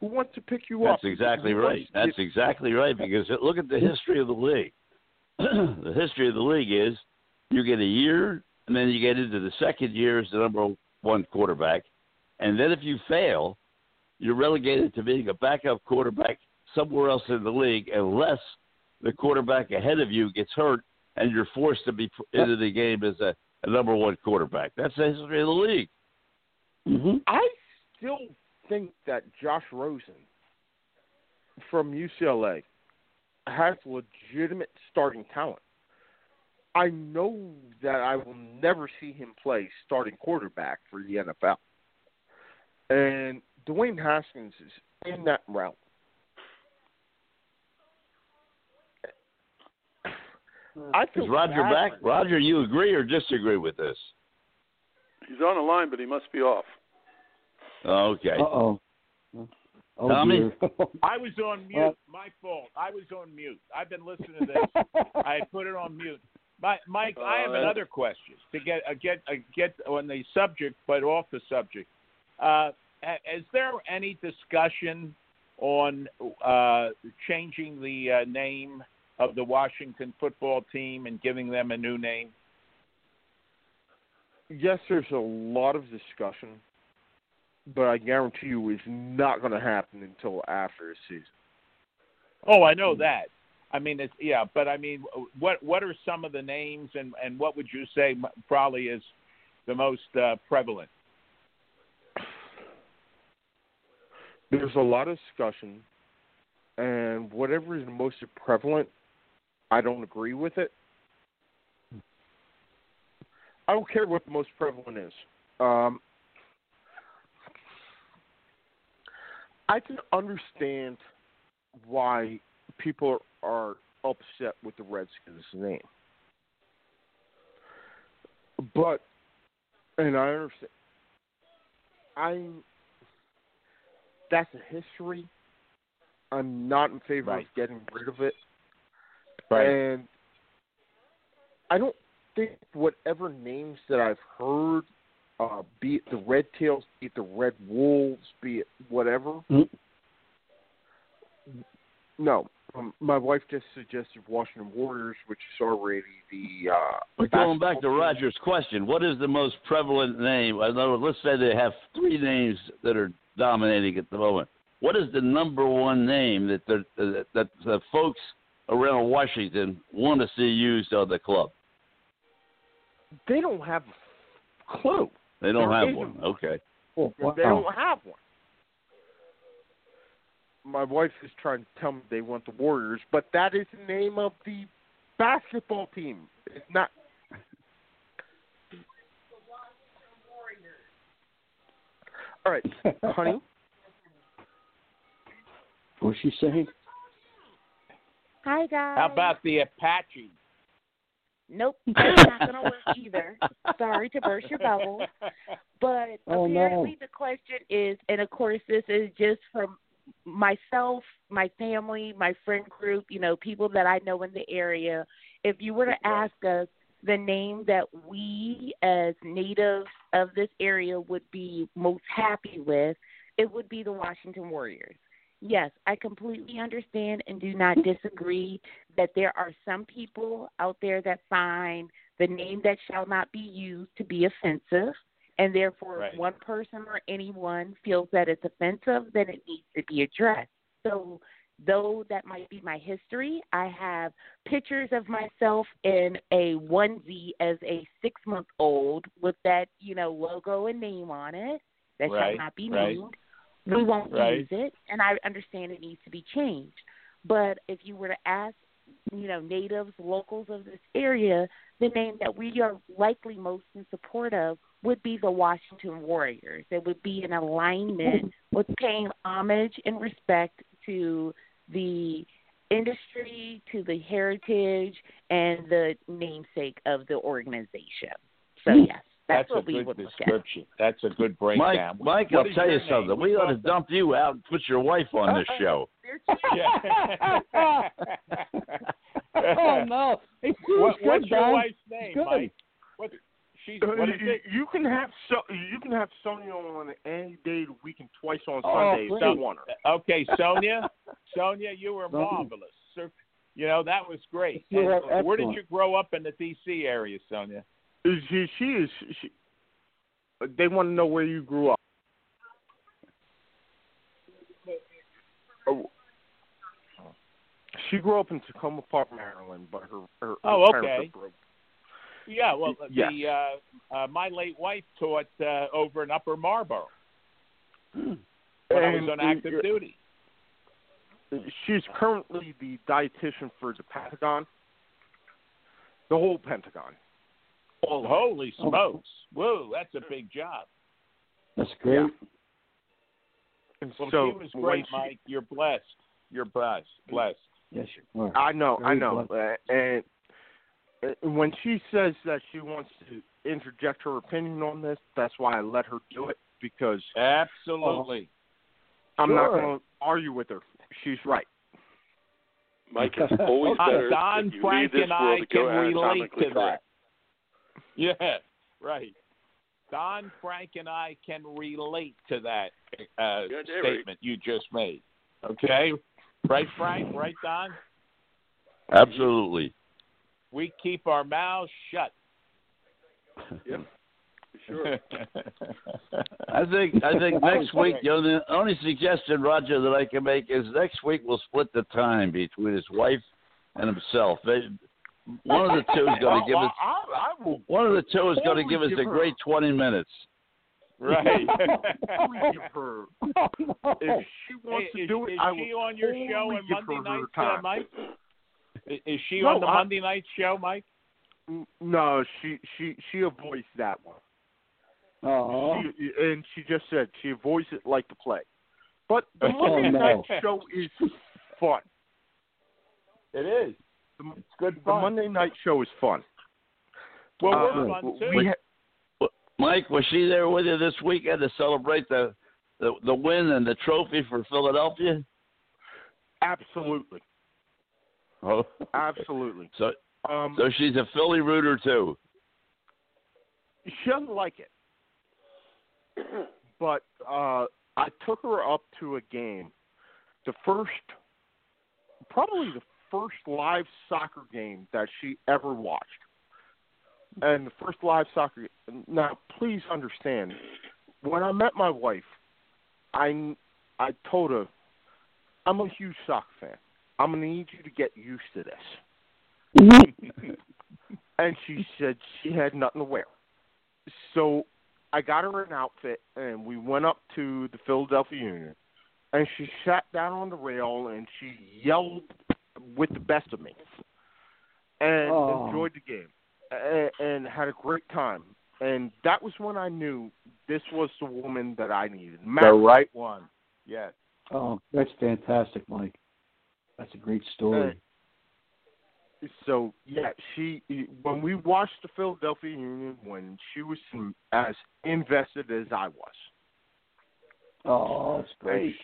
who want to pick you up. That's exactly right. wants That's get- exactly right because look at the history of the league. the history of the league is you get a year and then you get into the second year as the number one quarterback, and then if you fail, you're relegated to being a backup quarterback somewhere else in the league unless the quarterback ahead of you gets hurt and you're forced to be into the game as a, a number one quarterback. That's the history of the league. Mm-hmm. I still think that Josh Rosen from UCLA has legitimate starting talent. I know that I will never see him play starting quarterback for the NFL. And Dwayne Haskins is in that realm. I feel Is Roger bad back? Roger, you agree or disagree with this? He's on the line, but he must be off. Okay. Uh oh. Tommy? I was on mute. My fault. I was on mute. I've been listening to this. I put it on mute. My, Mike, I have Uh, another question to get uh, get uh, get on the subject, but off the subject. Uh, is there any discussion on uh, changing the uh, name of the Washington football team and giving them a new name? Yes, there's a lot of discussion, but I guarantee you it's not going to happen until after the season. Oh, I know that. I mean, it's yeah, but I mean, what what are some of the names, and and what would you say probably is the most uh, prevalent? There's a lot of discussion, and whatever is the most prevalent, I don't agree with it. I don't care what the most prevalent is. Um, I can understand why people are upset with the Redskins name. But and I understand I that's a history. I'm not in favor Right. of getting rid of it. Right. And I don't think whatever names that I've heard, uh, be it the Red Tails, be it the Red Wolves, be it whatever. Mm. No, um, my wife just suggested Washington Warriors, which is already the. Uh, But going back to team. Roger's question, what is the most prevalent name? In other words, let's say they have three names that are dominating at the moment. What is the number one name that the that, that the folks around Washington want to see used on the club? They don't have a clue. They don't There have isn't one. Okay. Oh, They don't have one. My wife is trying to tell me they want the Warriors, but that is the name of the basketball team. It's not. All right, honey. What's she saying? Hi guys. How about the Apache? Nope, that's not gonna work either. Sorry to burst your bubble, but Oh, no. apparently the question is, and of course this is just from myself, my family, my friend group, you know, people that I know in the area. If you were to ask us the name that we as natives of this area would be most happy with, it would be the Washington Warriors. Yes, I completely understand and do not disagree that there are some people out there that find the name that shall not be used to be offensive, and therefore, Right. if one person or anyone feels that it's offensive, then it needs to be addressed. So, though that might be my history, I have pictures of myself in a onesie as a six month old with that, you know, logo and name on it that Right, shall not be right. Named. We won't Right. use it, and I understand it needs to be changed. But if you were to ask, you know, natives, locals of this area, the name that we are likely most in support of would be the Washington Warriors. It would be in alignment with paying homage and respect to the industry, to the heritage, and the namesake of the organization. So yes, that's, That's, a we good would look at. description. That's a good Mike, breakdown. Mike, What I'll tell you name? something. We ought to dump you out and put your wife on this show. Oh no! It's What, good, what's your Don. wife's name, good. Mike? What? She's Uh, what is you, it? you can have so you can have Sonya on any day of the week and twice on Oh, Sunday if great. you want her. Okay, Sonia. Sonia, you were marvelous. You know that was great. You were And where did you grow up in the D.C. area, Sonia? She, she is. She, they want to know where you grew up. Oh. She grew up in Takoma Park, Maryland, but her her, her Oh, parents okay. are broke. Yeah, well, Yes. the uh, uh, my late wife taught uh, over in Upper Marlboro when I was on active uh, duty. She's currently the dietitian for the Pentagon, the whole Pentagon. All of it. Holy Oh. smokes! Whoa, that's a big job. That's great. And Well, so she was great, she- Mike. You're blessed. You're blessed. Blessed. Yes, you are. I know, I know. Uh, and uh, when she says that she wants to interject her opinion on this, that's why I let her do it because Absolutely. I'm not going to argue with her. She's right. Mike, it's always better Don if you Frank leave this and I can relate to that. correct. Yeah, right. Don, Frank, and I can relate to that uh, Yeah, they're statement you just made. Okay, right, Frank? Right, Don? Absolutely. We keep our mouths shut. Yep. Sure. I think I think next week the only, only suggestion, Roger, that I can make is next week we'll split the time between his wife and himself. They, one of the two is going to give us I, I will one of the two is going to give us give a her- great twenty minutes. right. totally give her. If she wants Hey, to is, do it, is I she will on your show totally on give Monday her her nights, uh. Mike? Is she No, on the I- Monday night show, Mike? No, she she she avoids that one. Oh, She, and she just said she avoids it like the plague. But the Oh, Monday no. night show is fun. It is. The, It's good the. Monday night show is fun. well, Uh, we're fun too. we ha- Mike, was she there with you this weekend to celebrate the the, the win and the trophy for Philadelphia? absolutely, Oh, absolutely. so Um, so she's a Philly rooter too. she doesn't like it, but uh, I took her up to a game, the first, probably the first live soccer game that she ever watched, and the first live soccer. Now, please understand, when I met my wife, I I told her I'm a huge soccer fan. I'm gonna need you to get used to this. and she said she had nothing to wear. So I got her an outfit, and we went up to the Philadelphia Union, and she sat down on the rail and she yelled with the best of me, and Oh. enjoyed the game, and, and had a great time. And that was when I knew this was the woman that I needed. the right one. Yes. oh, that's fantastic, Mike. That's a great story. So yeah, she when we watched the Philadelphia Union when she was as invested as I was. Oh, that's And great.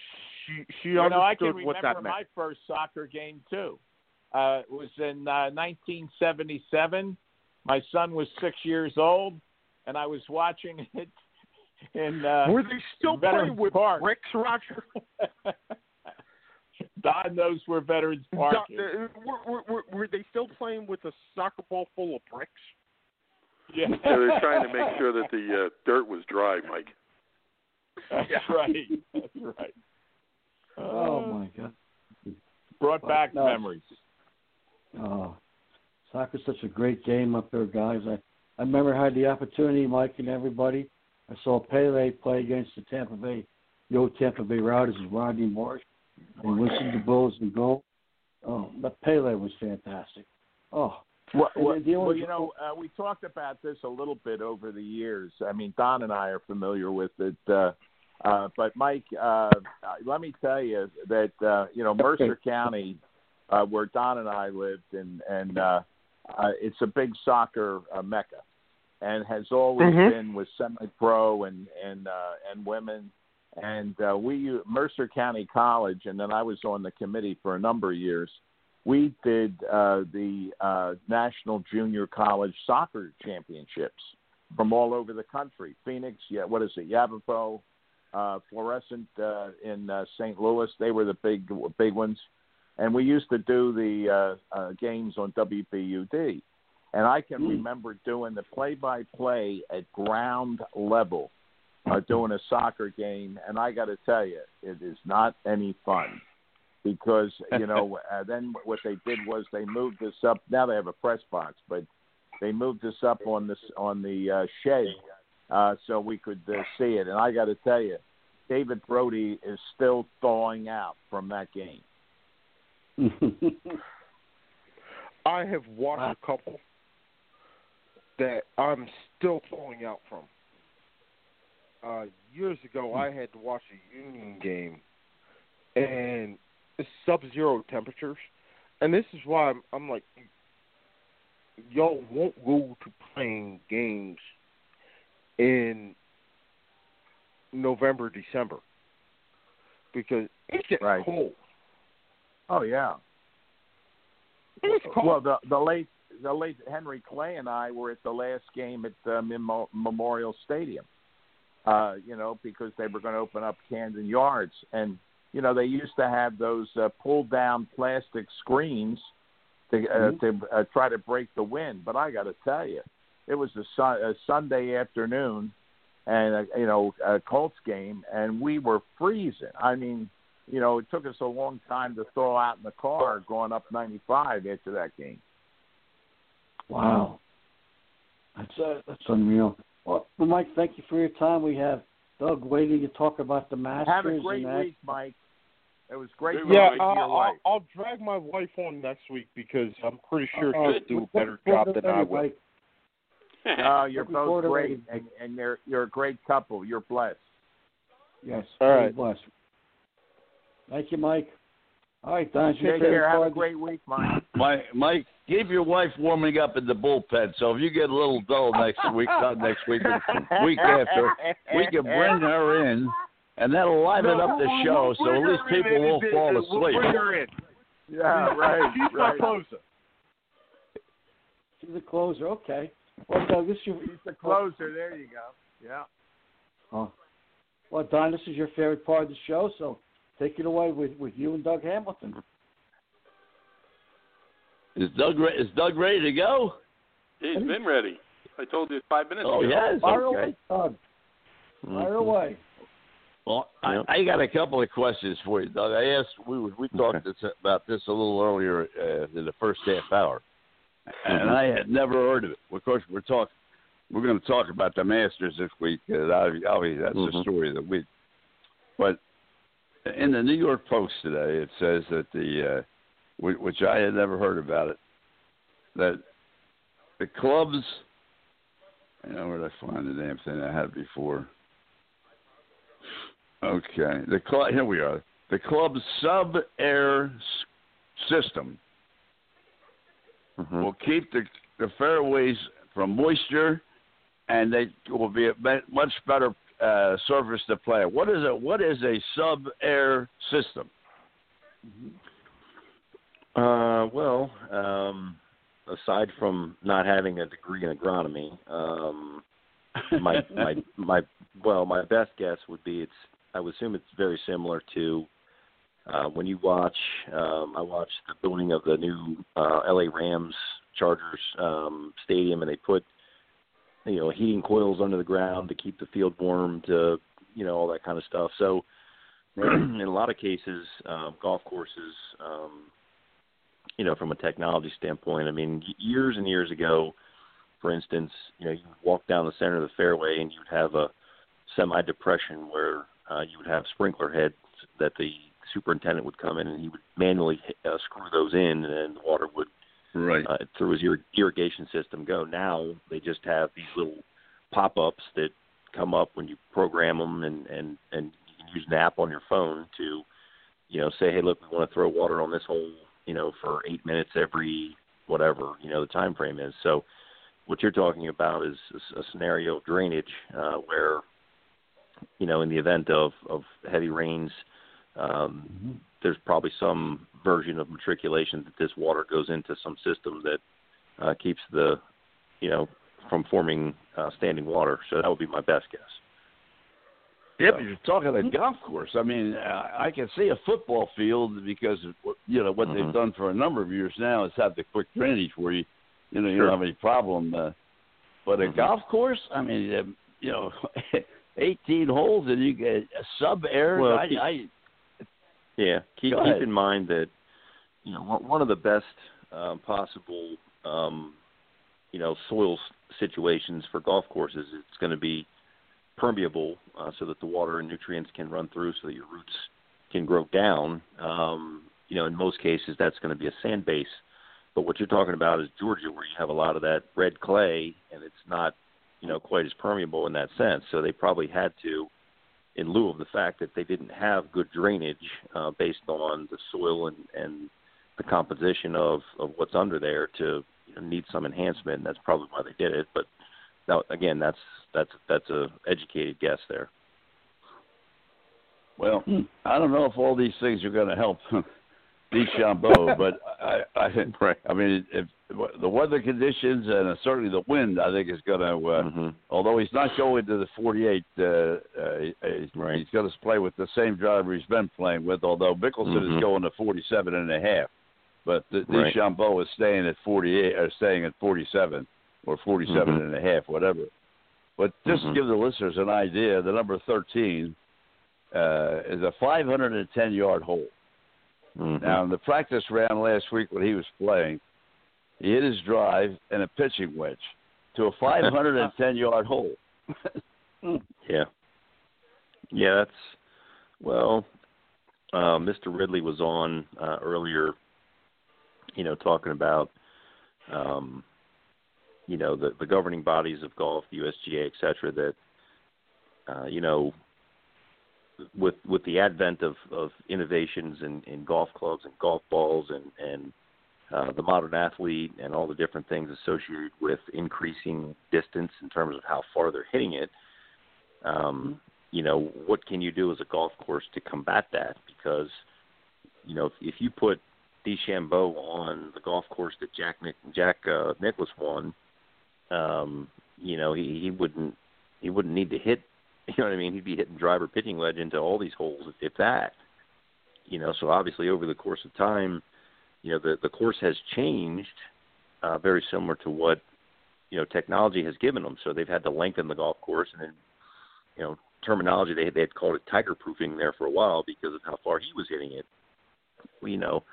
She she You know, I can what remember that meant. my first soccer game too. Uh, it was in uh, 1977. My son was six years old, and I was watching it in. Uh, Were they still playing with Park. bricks, Roger? God knows where Veterans Park is. Uh, were, were, were, were they still playing with a soccer ball full of bricks? Yeah, Yeah, they're trying to make sure that the uh, dirt was dry, Mike. That's right. That's right. Oh my God. Brought back No. memories. Oh, soccer's such a great game up there, guys. I I remember I had the opportunity, Mike and everybody. I saw Pele play against the Tampa Bay, the old Tampa Bay Rowdies, with Rodney Marsh and Winston DuBose in goal. Oh, but Pele was fantastic. Oh, Well, well, then the only- well, you know, uh, we talked about this a little bit over the years. I mean, Don and I are familiar with it. Uh, uh, but Mike, uh, uh, let me tell you that uh, you know Mercer County, uh, where Don and I lived, and and uh, uh, it's a big soccer uh, mecca, and has always Mhm. been with semi-pro and and uh, and women. And uh, we Mercer County College, and then I was on the committee for a number of years we did uh, the uh, National Junior College Soccer Championships from all over the country. Phoenix, yeah, what is it? Yavapai, uh, Florissant uh, in uh, St. Louis. They were the big big ones, and we used to do the uh, uh, games on WBUD. And I can remember doing the play-by-play at ground level, uh, doing a soccer game. And I got to tell you, it is not any fun because you know uh, then what they did was they moved this up. Now they have a press box, but they moved this up on this on the uh, shed uh, so we could uh, see it. And I got to tell you, David Brody is still thawing out from that game. I have watched a couple that I'm still pulling out from. Uh, years ago, I had to watch a Union game, and it's sub-zero temperatures, and this is why I'm, I'm like, y'all won't go to playing games in November, December, because it gets Right. cold. Oh yeah. It's cold. Well, the the late the late Henry Clay and I were at the last game at uh, Memo- Memorial Stadium. Uh, you know, because they were going to open up Camden Yards, and you know they used to have those uh, pull down plastic screens to uh, Mhm. to uh, try to break the wind. But I got to tell you, it was a, sun, a Sunday afternoon, and uh, you know a Colts game, and we were freezing. I mean, you know, it took us a long time to throw out in the car going up 95 after that game. Wow. That's uh, that's unreal. Well, well, Mike, thank you for your time. We have Doug waiting to talk about the Masters. Have a great and that. week, Mike. It was great. Yeah, talking uh, your I'll. I'll drag my wife on next week because I'm pretty sure Uh, she'll do a better job than I it, will. Mike. No, oh, you're Looking both great, and, and you're you're a great couple. You're blessed. Yes. All right. God right. Bless. Thank you, Mike. All right, Don. Take care. Have a great week, Mike. Mike, Mike, keep your wife warming up in the bullpen. So if you get a little dull next week, not next week, but week after, we can bring her in, and that'll liven up the show. So at least people won't fall We'll bring asleep. her in. Yeah, right. She's my right. closer. She's the closer. Okay. Well, Doug, this is your He's the closer. There you go. Yeah. Oh. Well, Don, this is your favorite part of the show, so take it away with, with you and Doug Hamilton. Is Doug re- is Doug ready to go? He's been ready. I told you five minutes Oh ago. yes. Fire Okay. away, Doug. Fire away. Well, I, I got a couple of questions for you, Doug. I asked we we talked this, about this a little earlier uh, in the first half hour, and I had never heard of it. Of course, we're talking. We're going to talk about the Masters this week. Obviously, that's the Mhm. story of the week. But in the New York Post today, it says that the, uh, whi- which I had never heard about it, that the clubs. You know where did I find the damn thing I had before? Okay, the club. Here we are. The club's sub-air system Mhm. will keep the the fairways from moisture, and they will be a much better uh, surface to play. What is a what is a sub-air system? Uh, well, um, aside from not having a degree in agronomy, um, my my my well, my best guess would be it's. I would assume it's very similar to uh, when you watch. Um, I watched the building of the new uh, LA Rams Chargers um, stadium, and they put you know heating coils under the ground to keep the field warm, to you know all that kind of stuff. So in a lot of cases, um, golf courses. Um, you know, from a technology standpoint. I mean, years and years ago, for instance, you know, you walk down the center of the fairway and you'd have a semi-depression where uh, you would have sprinkler heads that the superintendent would come in and he would manually uh, screw those in, and the water would Right. uh, through his ir- irrigation system go. Now they just have these little pop-ups that come up when you program them, and and and you can use an app on your phone to, you know, say, hey, look, we want to throw water on this hole, you know, for eight minutes every whatever you know the time frame is. So what you're talking about is a, a scenario of drainage uh, where, you know, in the event of of heavy rains. Um, there's probably some version of matriculation that this water goes into some system that uh, keeps the, you know, from forming uh, standing water. So that would be my best guess. Yeah, but you're talking a golf course. I mean, uh, I can see a football field because you know what Mhm. they've done for a number of years now is have the quick drainage where you, you know, you Sure. don't have any problem. Uh, but a Mhm. golf course, I mean, uh, you know, 18 holes and you get a sub air. Well, I, I, Yeah, keep keep in mind that you know one one of the best um, possible um, you know soil situations for golf courses it's going to be permeable uh, so that the water and nutrients can run through so that your roots can grow down. Um, you know, in most cases that's going to be a sand base. But what you're talking about is Georgia, where you have a lot of that red clay, and it's not, you know, quite as permeable in that sense. So they probably had to, in lieu of the fact that they didn't have good drainage uh, based on the soil and, and the composition of, of what's under there, to you know, need some enhancement. And that's probably why they did it. But now, again, that's that's that's a educated guess there. well, I don't know if all these things are going to help DeChambeau, but I, I, Right. I mean, if the weather conditions and certainly the wind, I think is going to. Uh, hmm Although he's not going to the 48, uh, uh, he's, Right. he's going to play with the same driver he's been playing with. Although Mickelson Mhm. is going to 47 and a half, but the, Right. DeChambeau is staying at 48 or staying at 47 or 47 Mhm. and a half, whatever. But just to give the listeners an idea, the number 13 uh, is a 510 yard hole. Hmm Now, in the practice round last week when he was playing, he hit his drive and a pitching wedge to a 510 yard hole. Yeah. Yeah, that's well. Uh, Mr. Ridley was on uh, earlier, you know, talking about, um, you know, the, the governing bodies of golf, the USGA, et cetera, that, uh, you know, with with the advent of, of innovations in, in golf clubs and golf balls and and uh, the modern athlete and all the different things associated with increasing distance in terms of how far they're hitting it. Um, you know, what can you do as a golf course to combat that? Because, you know, if, if you put DeChambeau on the golf course that Jack Nick, Jack uh, Nicklaus won, um, you know, he, he wouldn't he wouldn't need to hit. You know what I mean? He'd be hitting driver pitching wedge into all these holes, if, if that. You know, so obviously over the course of time, you know, the the course has changed, uh, very similar to what you know technology has given them. So they've had to lengthen the golf course, and then you know terminology they they had called it tiger proofing there for a while because of how far he was hitting it. Well, you know,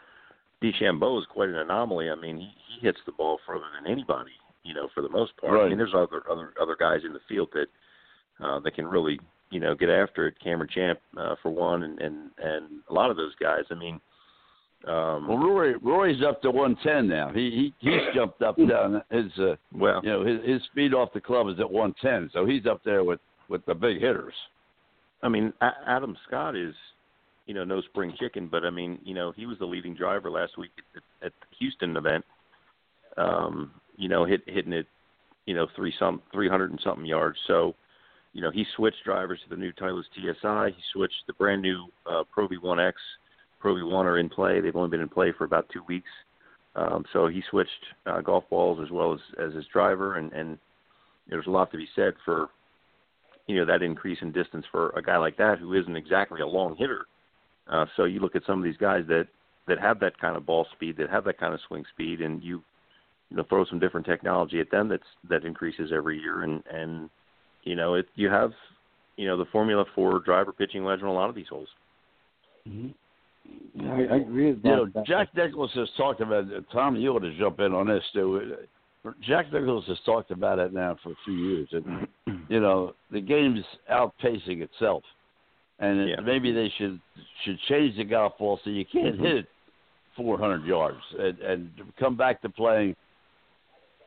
DeChambeau is quite an anomaly. I mean, he, he hits the ball further than anybody. You know, for the most part. I mean, there's other other other guys in the field that uh, that can really you know get after it. Cameron Champ uh, for one, and and and a lot of those guys. I mean. Um, Well, Rory Rory's up to 110 now. He he he's jumped up down his uh, well, you know his his speed off the club is at 110, so he's up there with with the big hitters. I mean, A- Adam Scott is, you know, no spring chicken, but I mean, you know, he was the leading driver last week at, at the Houston event. Um, you know, hit hitting it, you know, three some three hundred and something yards. So, you know, he switched drivers to the new Titleist TSI. He switched the brand new uh, Pro V1X. Pro V1 are in play. They've only been in play for about two weeks. Um, so he switched uh, golf balls as well as as his driver, and and there's a lot to be said for you know that increase in distance for a guy like that who isn't exactly a long hitter. Uh, so you look at some of these guys that that have that kind of ball speed, that have that kind of swing speed, and you you know throw some different technology at them that's that increases every year, and and you know it you have you know the formula for driver pitching wedge on a lot of these holes. Mm-hmm. I, I agree with that. You know, that- Jack Nicklaus has talked about. Tom, you ought to jump in on this too. Jack Nicklaus has talked about it now for a few years, and you know the game's outpacing itself, and Yeah. maybe they should should change the golf ball so you can't Mhm. hit 400 yards and, and come back to playing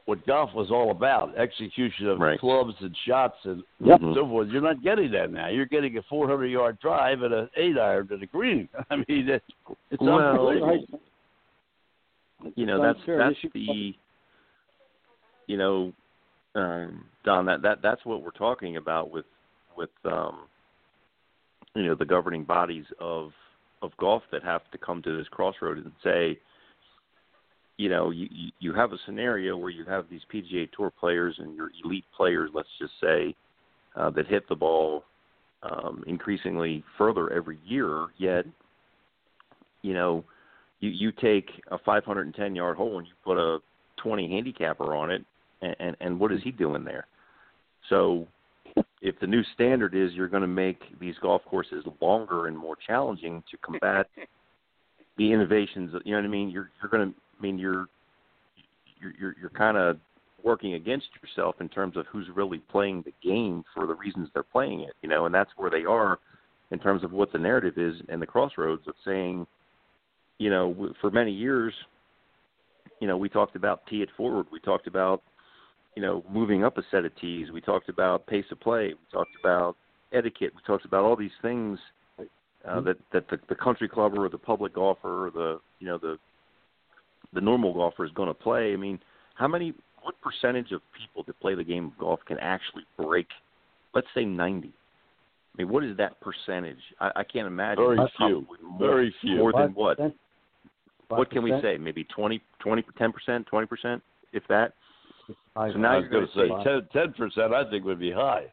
what golf was all about: execution of Right. clubs and shots and Yep. so forth. You're not getting that now. You're getting a 400 yard drive and an eight iron to the green. I mean, it, it's Well, unbelievable. you know that's sure that's should- the you know um don that that that's what we're talking about with with um you know the governing bodies of of golf that have to come to this crossroad and say you know you you- have a scenario where you have these PGA tour players and your elite players let's just say uh that hit the ball um increasingly further every year yet you know you you take a 510 yard hole and you put a 20 handicapper on it and and, and what is he doing there? So if the new standard is you're going to make these golf courses longer and more challenging to combat the innovations you know what i mean? You're you're going to mean you're you're you're, you're kind of working against yourself in terms of who's really playing the game for the reasons they're playing it you know and that's where they are in terms of what the narrative is and the crossroads of saying you know, for many years, you know, we talked about tee it forward. We talked about, you know, moving up a set of tees. We talked about pace of play. We talked about etiquette. We talked about all these things uh, that that the, the country clubber or the public golfer or the you know the the normal golfer is going to play. I mean, how many? What percentage of people that play the game of golf can actually break? Let's say ninety. I mean, what is that percentage? I, I can't imagine. Very few. More, Very few. More than But what? that- what can we 5%? say? Maybe twenty, twenty, ten percent, twenty percent, if that. I, So now I you're was going gonna to say 10, percent I think would be high.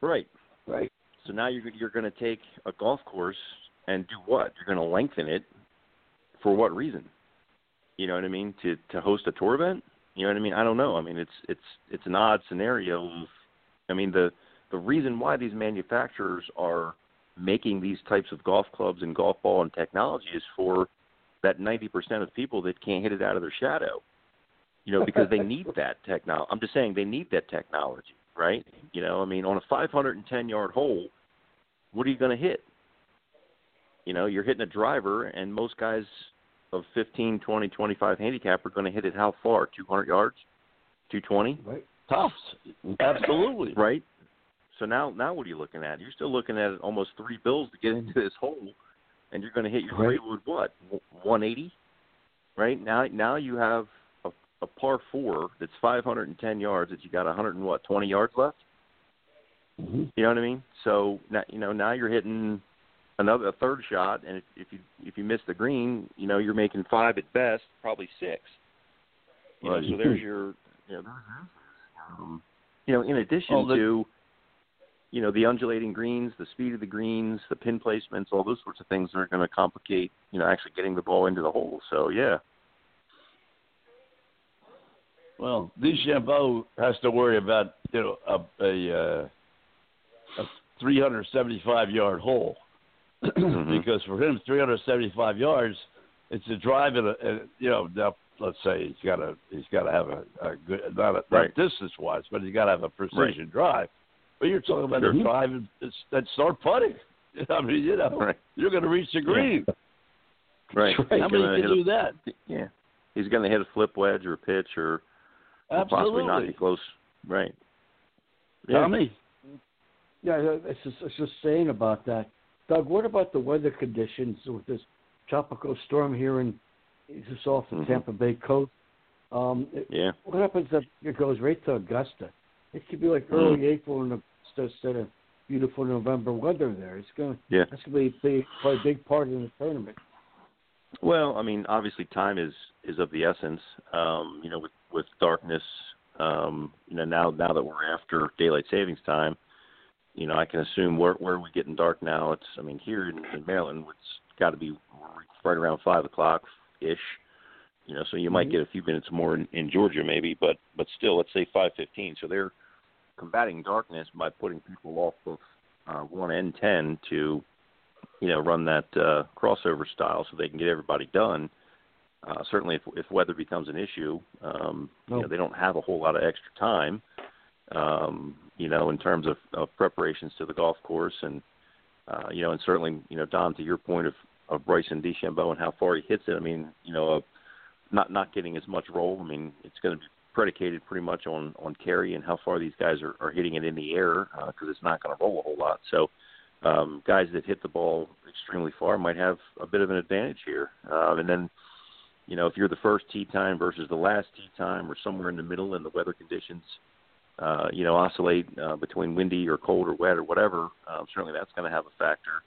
Right. Right. So now you're you're going to take a golf course and do what? You're going to lengthen it for what reason? You know what I mean? To to host a tour event? You know what I mean? I don't know. I mean, it's it's it's an odd scenario. Of, I mean, the the reason why these manufacturers are making these types of golf clubs and golf ball and technology is for that 90% of people that can't hit it out of their shadow. You know, because they need that technology. I'm just saying they need that technology, right? You know, I mean, on a 510 yard hole, what are you going to hit? You know, you're hitting a driver, and most guys of 15, 20, 25 handicap are going to hit it how far? 200 yards? 220? Right. Tops. Absolutely. Right. So now, now what are you looking at? You're still looking at almost three bills to get into this hole, and you're going to hit your Right. three wood what? 180. Right now, now you have a, a par four that's 510 yards that you got 100 and what 20 yards left. hmm You know what I mean? So now you know now you're hitting another a third shot, and if, if you if you miss the green, you know you're making five at best, probably six. You know, so there's your you know, um, you know in addition Oh, the- to you know the undulating greens, the speed of the greens, the pin placements, all those sorts of things are going to complicate you know actually getting the ball into the hole. So yeah, Well, this DeChambeau has to worry about you know a a, uh, a 375 yard hole Mhm. because for him 375 yards, it's a drive and a, and, you know now let's say he's got to he's got to have a, a good not, a, Right. not distance wise, but he's got to have a precision drive. But you're talking about Sure. a drive and, it's- and start putting. I mean, you know, Right. you're going to reach the green. right. Right. How many gonna can hit a- do that? Yeah, he's going to hit a flip wedge or a pitch or or possibly not Absolutely. be close. Right. Yeah. Tommy, Yeah, it's just, it's just saying about that. Doug, what about the weather conditions with this tropical storm here in just off the Mhm. Tampa Bay coast? Um, Yeah. what happens if it goes right to Augusta? It could be like Mm. early April in Augusta instead of beautiful November weather there. It's going. Yeah. That's going to be a big, a big part in the tournament. Well, I mean, obviously time is is of the essence. Um, you know, with with darkness, um, you know, now now that we're after daylight savings time, you know, I can assume where where we getting dark now. It's I mean, here in, in Maryland, it's got to be right around five o'clock ish. You know, so you might Mhm. get a few minutes more in, in Georgia, maybe, but but still, let's say five fifteen. So they're combating darkness by putting people off of uh, one and ten to you know, run that uh, crossover style so they can get everybody done. Uh, certainly, if, if weather becomes an issue, um, you know, they don't have a whole lot of extra time, um, you know, in terms of, of preparations to the golf course, and uh, you know, and certainly, you know, Don, to your point of, of Bryson DeChambeau and how far he hits it. I mean, you know, uh, not not getting as much roll. I mean, it's going to be predicated pretty much on on carry and how far these guys are, are hitting it in the air because it's not going to roll a whole lot. So um, guys that hit the ball extremely far might have a bit of an advantage here. Um, and then, you know, if you're the first tee time versus the last tee time or somewhere in the middle and the weather conditions, uh, you know, oscillate uh, between windy or cold or wet or whatever, um, certainly that's going to have a factor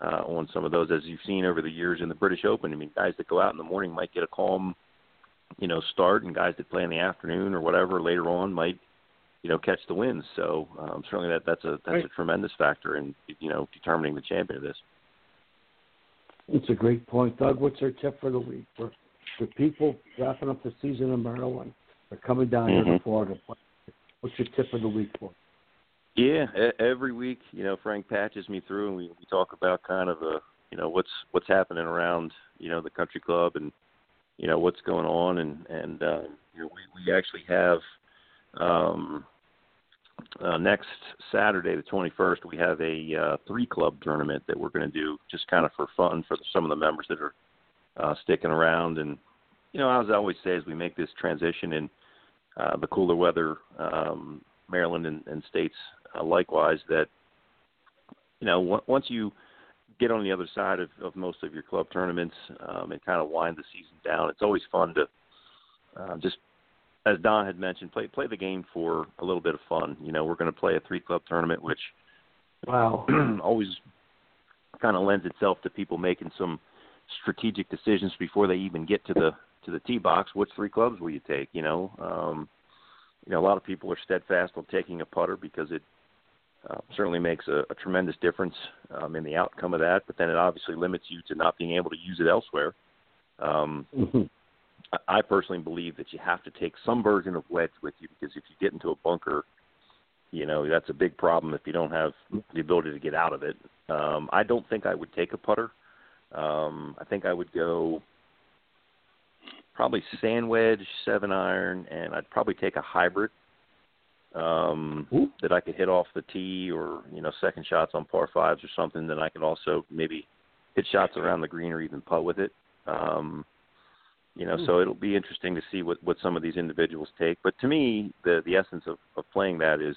uh, on some of those, as you've seen over the years in the British Open. I mean, guys that go out in the morning might get a calm, you know, start, and guys that play in the afternoon or whatever later on might you know catch the wins. So um, certainly that that's a that's Right. a tremendous factor in you know determining the champion of this. It's a great point, Doug. What's our tip for the week for for people wrapping up the season in Maryland? They're coming down here to Mhm. Florida. What's your tip of the week for? Yeah, every week, you know, Frank patches me through, and we we talk about kind of uh you know what's what's happening around you know the country club and you know what's going on, and and uh, you know we we actually have um uh, next Saturday, the 21st, we have a uh, three club tournament that we're going to do just kind of for fun for the, some of the members that are uh, sticking around. And, you know, as I always say, as we make this transition in uh, the cooler weather, um, Maryland and, and states uh, likewise, that, you know, w- once you get on the other side of, of most of your club tournaments um, and kind of wind the season down, it's always fun to uh, just as Don had mentioned, play play the game for a little bit of fun. You know, we're going to play a three club tournament, which Wow. always kind of lends itself to people making some strategic decisions before they even get to the to the tee box. Which three clubs will you take? You know, um, you know, a lot of people are steadfast on taking a putter because it uh, certainly makes a, a tremendous difference um, in the outcome of that. But then it obviously limits you to not being able to use it elsewhere. Um, Mm-hmm. I personally believe that you have to take some version of wedge with you because if you get into a bunker, you know that's a big problem if you don't have the ability to get out of it. Um, I don't think I would take a putter. Um, I think I would go probably sand wedge, seven iron, and I'd probably take a hybrid um, that I could hit off the tee or you know second shots on par fives or something. Then I could also maybe hit shots around the green or even putt with it. Um, you know, so it'll be interesting to see what what some of these individuals take. But to me, the the essence of, of playing that is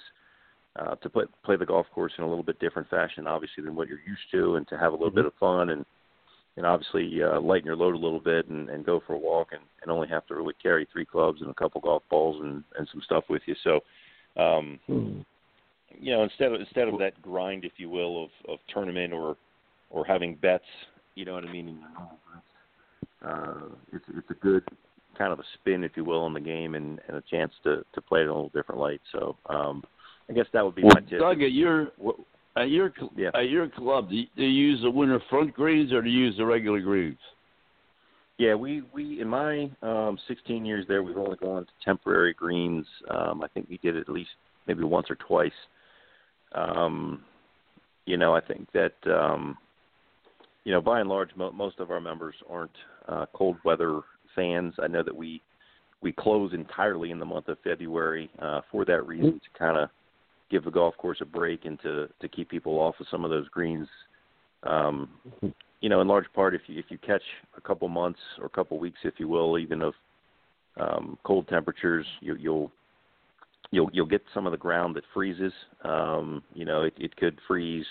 uh, to play play the golf course in a little bit different fashion, obviously, than what you're used to, and to have a little bit of fun and and obviously uh, lighten your load a little bit and, and go for a walk and, and only have to really carry three clubs and a couple golf balls and, and some stuff with you. So, um, Hmm. you know, instead of instead of that grind, if you will, of, of tournament or or having bets, you know what I mean. Uh, it's it's a good kind of a spin, if you will, on the game and, and a chance to to play it in a little different light. So, um, I guess that would be Well, my tip. Doug, at your at your Yeah. at your club, do you, do you use the winter front greens or do you use the regular greens? Yeah, we we in my um 16 years there, we've only gone to temporary greens. Um, I think we did it at least maybe once or twice. Um, you know, I think that um, you know, by and large, mo- most of our members aren't uh, cold weather fans. I know that we we close entirely in the month of February uh, for that reason to kind of give the golf course a break and to to keep people off of some of those greens. Um, you know, in large part, if you if you catch a couple months or a couple weeks, if you will, even of um, cold temperatures, you, you'll you'll you'll get some of the ground that freezes. Um, you know, it, it could freeze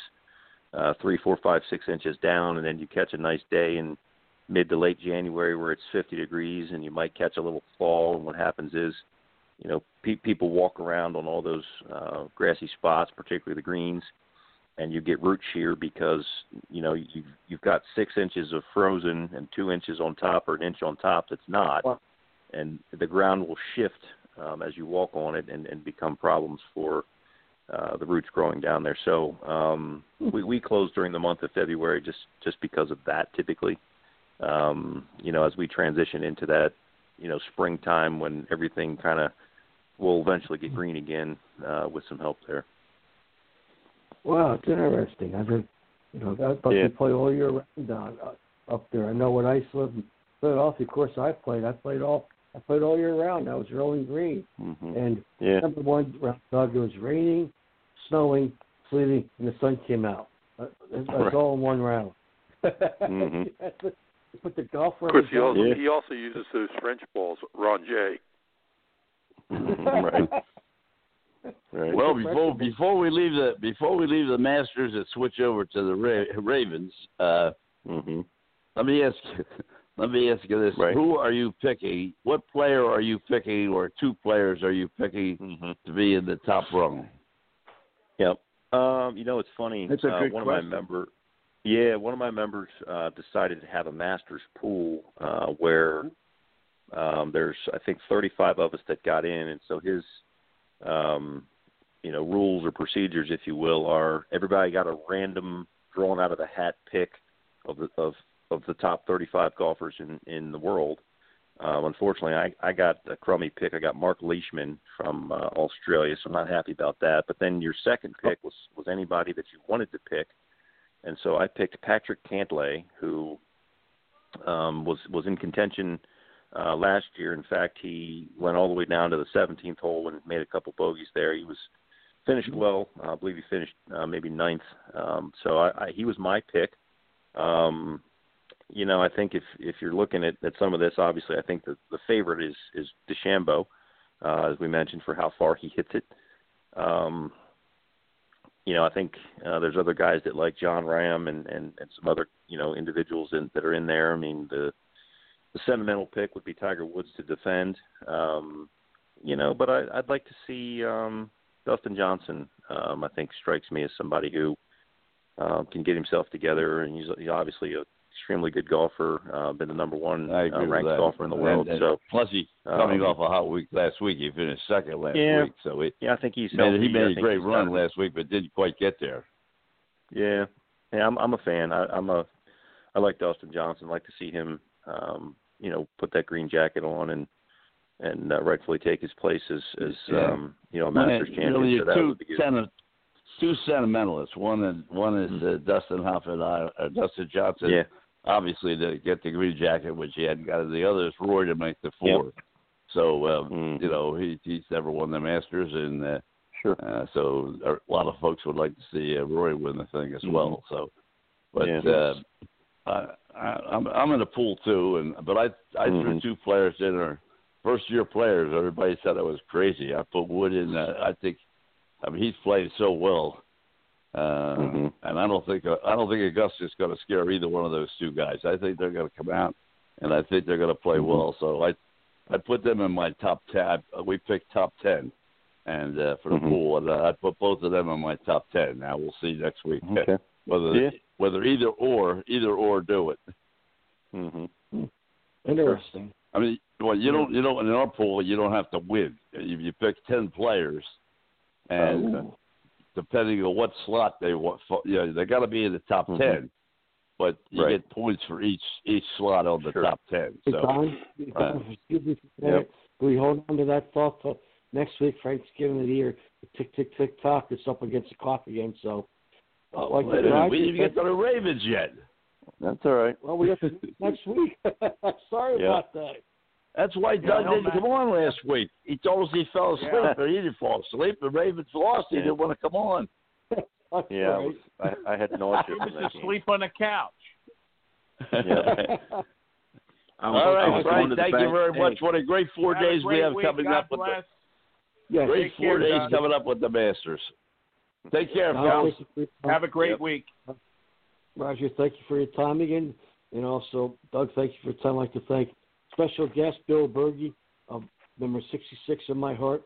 uh, three, four, five, six inches down, and then you catch a nice day in mid to late January where it's 50 degrees, and you might catch a little fall. And what happens is, you know, pe- people walk around on all those uh, grassy spots, particularly the greens, and you get root shear because you know you've you've got six inches of frozen and two inches on top or an inch on top that's not, and the ground will shift um, as you walk on it and, and become problems for uh, the roots growing down there. So um, we we close during the month of February just just because of that typically. Um, you know, as we transition into that, you know, springtime when everything kind of will eventually get green again uh, with some help there. Wow, it's interesting. I've been, you know, I thought Yeah. you play all year round down uh, up there. I know when I used to live in Philadelphia, of course, I played. I played all. I played all year round. I was rolling green, Mm-hmm. and Yeah. number one round, Doug, it was raining, snowing, sleeting, and the sun came out. That- That's Right. all in one round. Mhm. That's what- Put the golf Of course, he also Yeah. he also uses those French balls, Ron J. right. Right. Well, before before we leave the before we leave the Masters and switch over to the Ra- Ravens, uh, mm-hmm. let me ask you, let me ask you this: Right. Who are you picking? What player are you picking, or two players are you picking Mm-hmm. to be in the top rung? Yep. Um, you know, it's funny. That's a uh, good one question. of my member, yeah, one of my members uh, decided to have a masters pool uh, where um, there's I think 35 of us that got in, and so his, um, you know, rules or procedures, if you will, are everybody got a random drawn out of the hat pick of the of of the top 35 golfers in in the world. Um, unfortunately, I, I got a crummy pick. I got Mark Leishman from uh, Australia, so I'm not happy about that. But then your second pick was was anybody that you wanted to pick, and so I picked Patrick Cantlay, who um, was was in contention uh, last year. In fact, he went all the way down to the 17th hole and made a couple bogeys there. He was finished well. Uh, I believe he finished uh, maybe ninth. Um, so I, I, he was my pick. Um, you know, I think if if you're looking at, at some of this, obviously, I think the the favorite is is DeChambeau, uh, as we mentioned, for how far he hits it. Um, you know, I think uh, there's other guys that like Jon Rahm and and and some other you know individuals in, that are in there. I mean, the the sentimental pick would be Tiger Woods to defend. Um, you know, but I, I'd like to see um, Dustin Johnson. Um, I think strikes me as somebody who uh, can get himself together, and he's, he's obviously a extremely good golfer. Uh, been the number one uh, ranked golfer in the world. And, and so plus, he coming um, off a hot week last week. He finished second last Yeah. week, so he yeah, I think he's made, he made I a great run done- last week, but didn't quite get there. Yeah, yeah, I'm I'm a fan. I, I'm a I like Dustin Johnson. like to see him, um, you know, put that green jacket on and and uh, rightfully take his place as as Yeah. um, you know a Masters Man, champion. Really, so two, good. senti- two sentimentalists. One is one is uh, Dustin Hoffman, uh, uh, Dustin Johnson. Yeah. Obviously, to get the green jacket, which he hadn't got. The other is Roy to make the four. So um, Mhm. you know he he's never won the Masters, and uh, Sure. uh, so a lot of folks would like to see uh, Roy win the thing as well. So, but Mm-hmm. Yeah. uh, I, I, I'm I'm in the pool too, and but I I threw Mhm. two players in our first year players. Everybody said I was crazy. I put Wood in. Uh, I think. I mean, he's played so well, uh, Mhm. and I don't think uh, I don't think Augusta's going to scare either one of those two guys. I think they're going to come out, and I think they're going to play Mhm. well. So I I put them in my top ten. We picked top ten, and uh, for the Mhm. pool, and uh, I put both of them in my top ten. Now we'll see next week Okay. whether Yeah. Whether either or either or do it. Mm-hmm. Interesting. I mean, well, you don't you don't in our pool you don't have to win. You, you pick ten players, and Okay. depending on what slot they want, you know, they got to be in the top Mhm. ten. But you Right. get points for each each slot on the Sure. top ten. Hey, So Don, uh, excuse me for Yep. Can we hold on to that thought till next week, Thanksgiving of the year? Tick, tick, tick, tock. It's up against the clock again. So, uh, like wait a the we Rogers didn't even get to the Ravens yet. That's all right. Well, we have to next week. Sorry Yeah. about that. That's why Doug no, didn't Matt. come on last week. He told us he fell asleep, Yeah. but he didn't fall asleep. The Ravens lost. He didn't want to come on. Yeah, I, all was, I, I had nausea He was that game. asleep on the couch. Yeah. I was, All I was Frank. to the Thank you bank. very Hey, much. What a great four Have a days we have week. coming God up with the bless. yes. Great four care, days Doug. coming up with the Masters. Take care, Don, fellas. thank you for your time. Have a great Yep. week. Roger, thank you for your time again. And also, Doug, thank you for your time. I'd like to thank special guest Bill Bergey, of number 66 in my heart,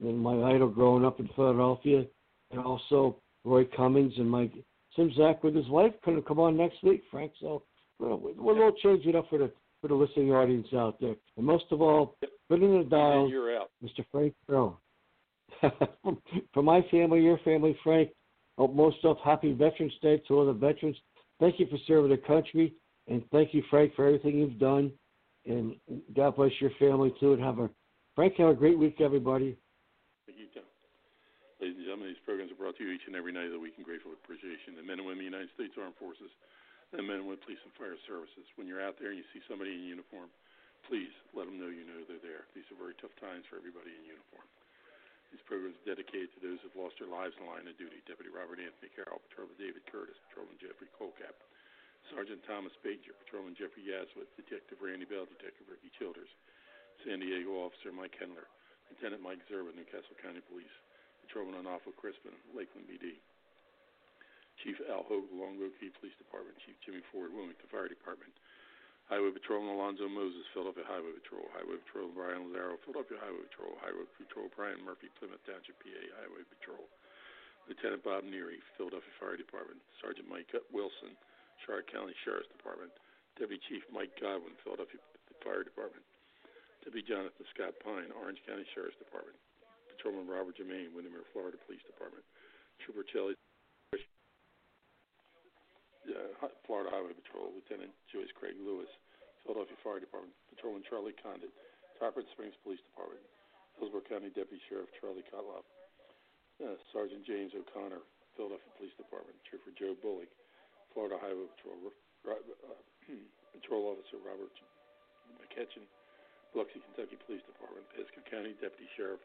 and my idol growing up in Philadelphia, and also Roy Cummings and my Simzak with his wife couldn't come on next week, Frank. So we'll, we'll, we'll change it up for the for the listening audience out there. And most of all, put in the out. Mr. Frank Carroll. For my family, your family, Frank, oh, most of happy Veterans Day to all the veterans. Thank you for serving the country, and thank you, Frank, for everything you've done. And God bless your family too. And have a Frank, have a great week, everybody. Thank you, Tom. Ladies and gentlemen, these programs are brought to you each and every night of the week in grateful appreciation. The men and women of the United States Armed Forces, the men and women police and fire services. When you're out there and you see somebody in uniform, please let them know you know they're there. These are very tough times for everybody in uniform. These programs dedicated to those who've lost their lives in the line of duty. Deputy Robert Anthony Carroll, Patrolman David Curtis, Patrolman Jeffrey Colcap, Sergeant Thomas Baker, Patrolman Jeffrey Yazwood, Detective Randy Bell, Detective Ricky Childers, San Diego Officer Mike Hendler, Lieutenant Mike Zerba, Newcastle County Police, Patrolman Onofo Crispin, Lakeland BD, Chief Al Hogue, Longboat Key Police Department, Chief Jimmy Ford, Wilmington Fire Department, Highway Patrolman Alonzo Moses, Philadelphia Highway Patrol, Highway Patrol Brian Lazaro, Philadelphia Highway Patrol, Highway Patrol Brian Murphy, Plymouth Township, PA Highway Patrol, Lieutenant Bob Neary, Philadelphia Fire Department, Sergeant Mike Wilson, Charlotte County Sheriff's Department, Deputy Chief Mike Godwin, Philadelphia Fire Department, Deputy Jonathan Scott Pine, Orange County Sheriff's Department, Patrolman Robert Jermaine, Windermere, Florida Police Department, Trooper Kelly, uh, Florida Highway Patrol, Lieutenant Joyce Craig Lewis, Philadelphia Fire Department, Patrolman Charlie Condit, Tarpon Springs Police Department, Hillsborough County Deputy Sheriff Charlie Kotloff, uh, Sergeant James O'Connor, Philadelphia Police Department, Trooper Joe Bullock, Florida Highway Patrol, uh, Patrol Officer Robert McKeithen, Biloxi, Kentucky Police Department, Pasco County Deputy Sheriff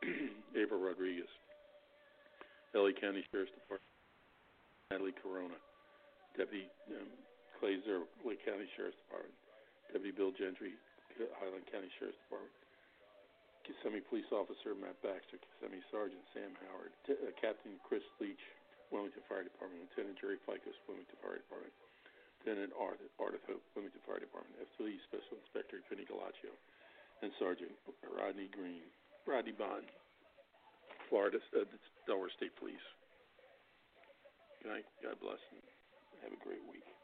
April Rodriguez, LA County Sheriff's Department, Natalie Corona, Deputy um, Clay Lake County Sheriff's Department, Deputy Bill Gentry, Highland County Sheriff's Department, Kissimmee Police Officer Matt Baxter, Kissimmee Sergeant Sam Howard, T- uh, Captain Chris Leach, Wilmington Fire Department, Lieutenant Jerry Fickes, Wilmington Fire Department, Lieutenant Ardith, Ardith Hope, Wilmington Fire Department, FTE Special Inspector Vinny Galaccio, and Sergeant Rodney Green, Rodney Bond, Florida, uh, Delaware State Police. Night. God bless. and have a great week.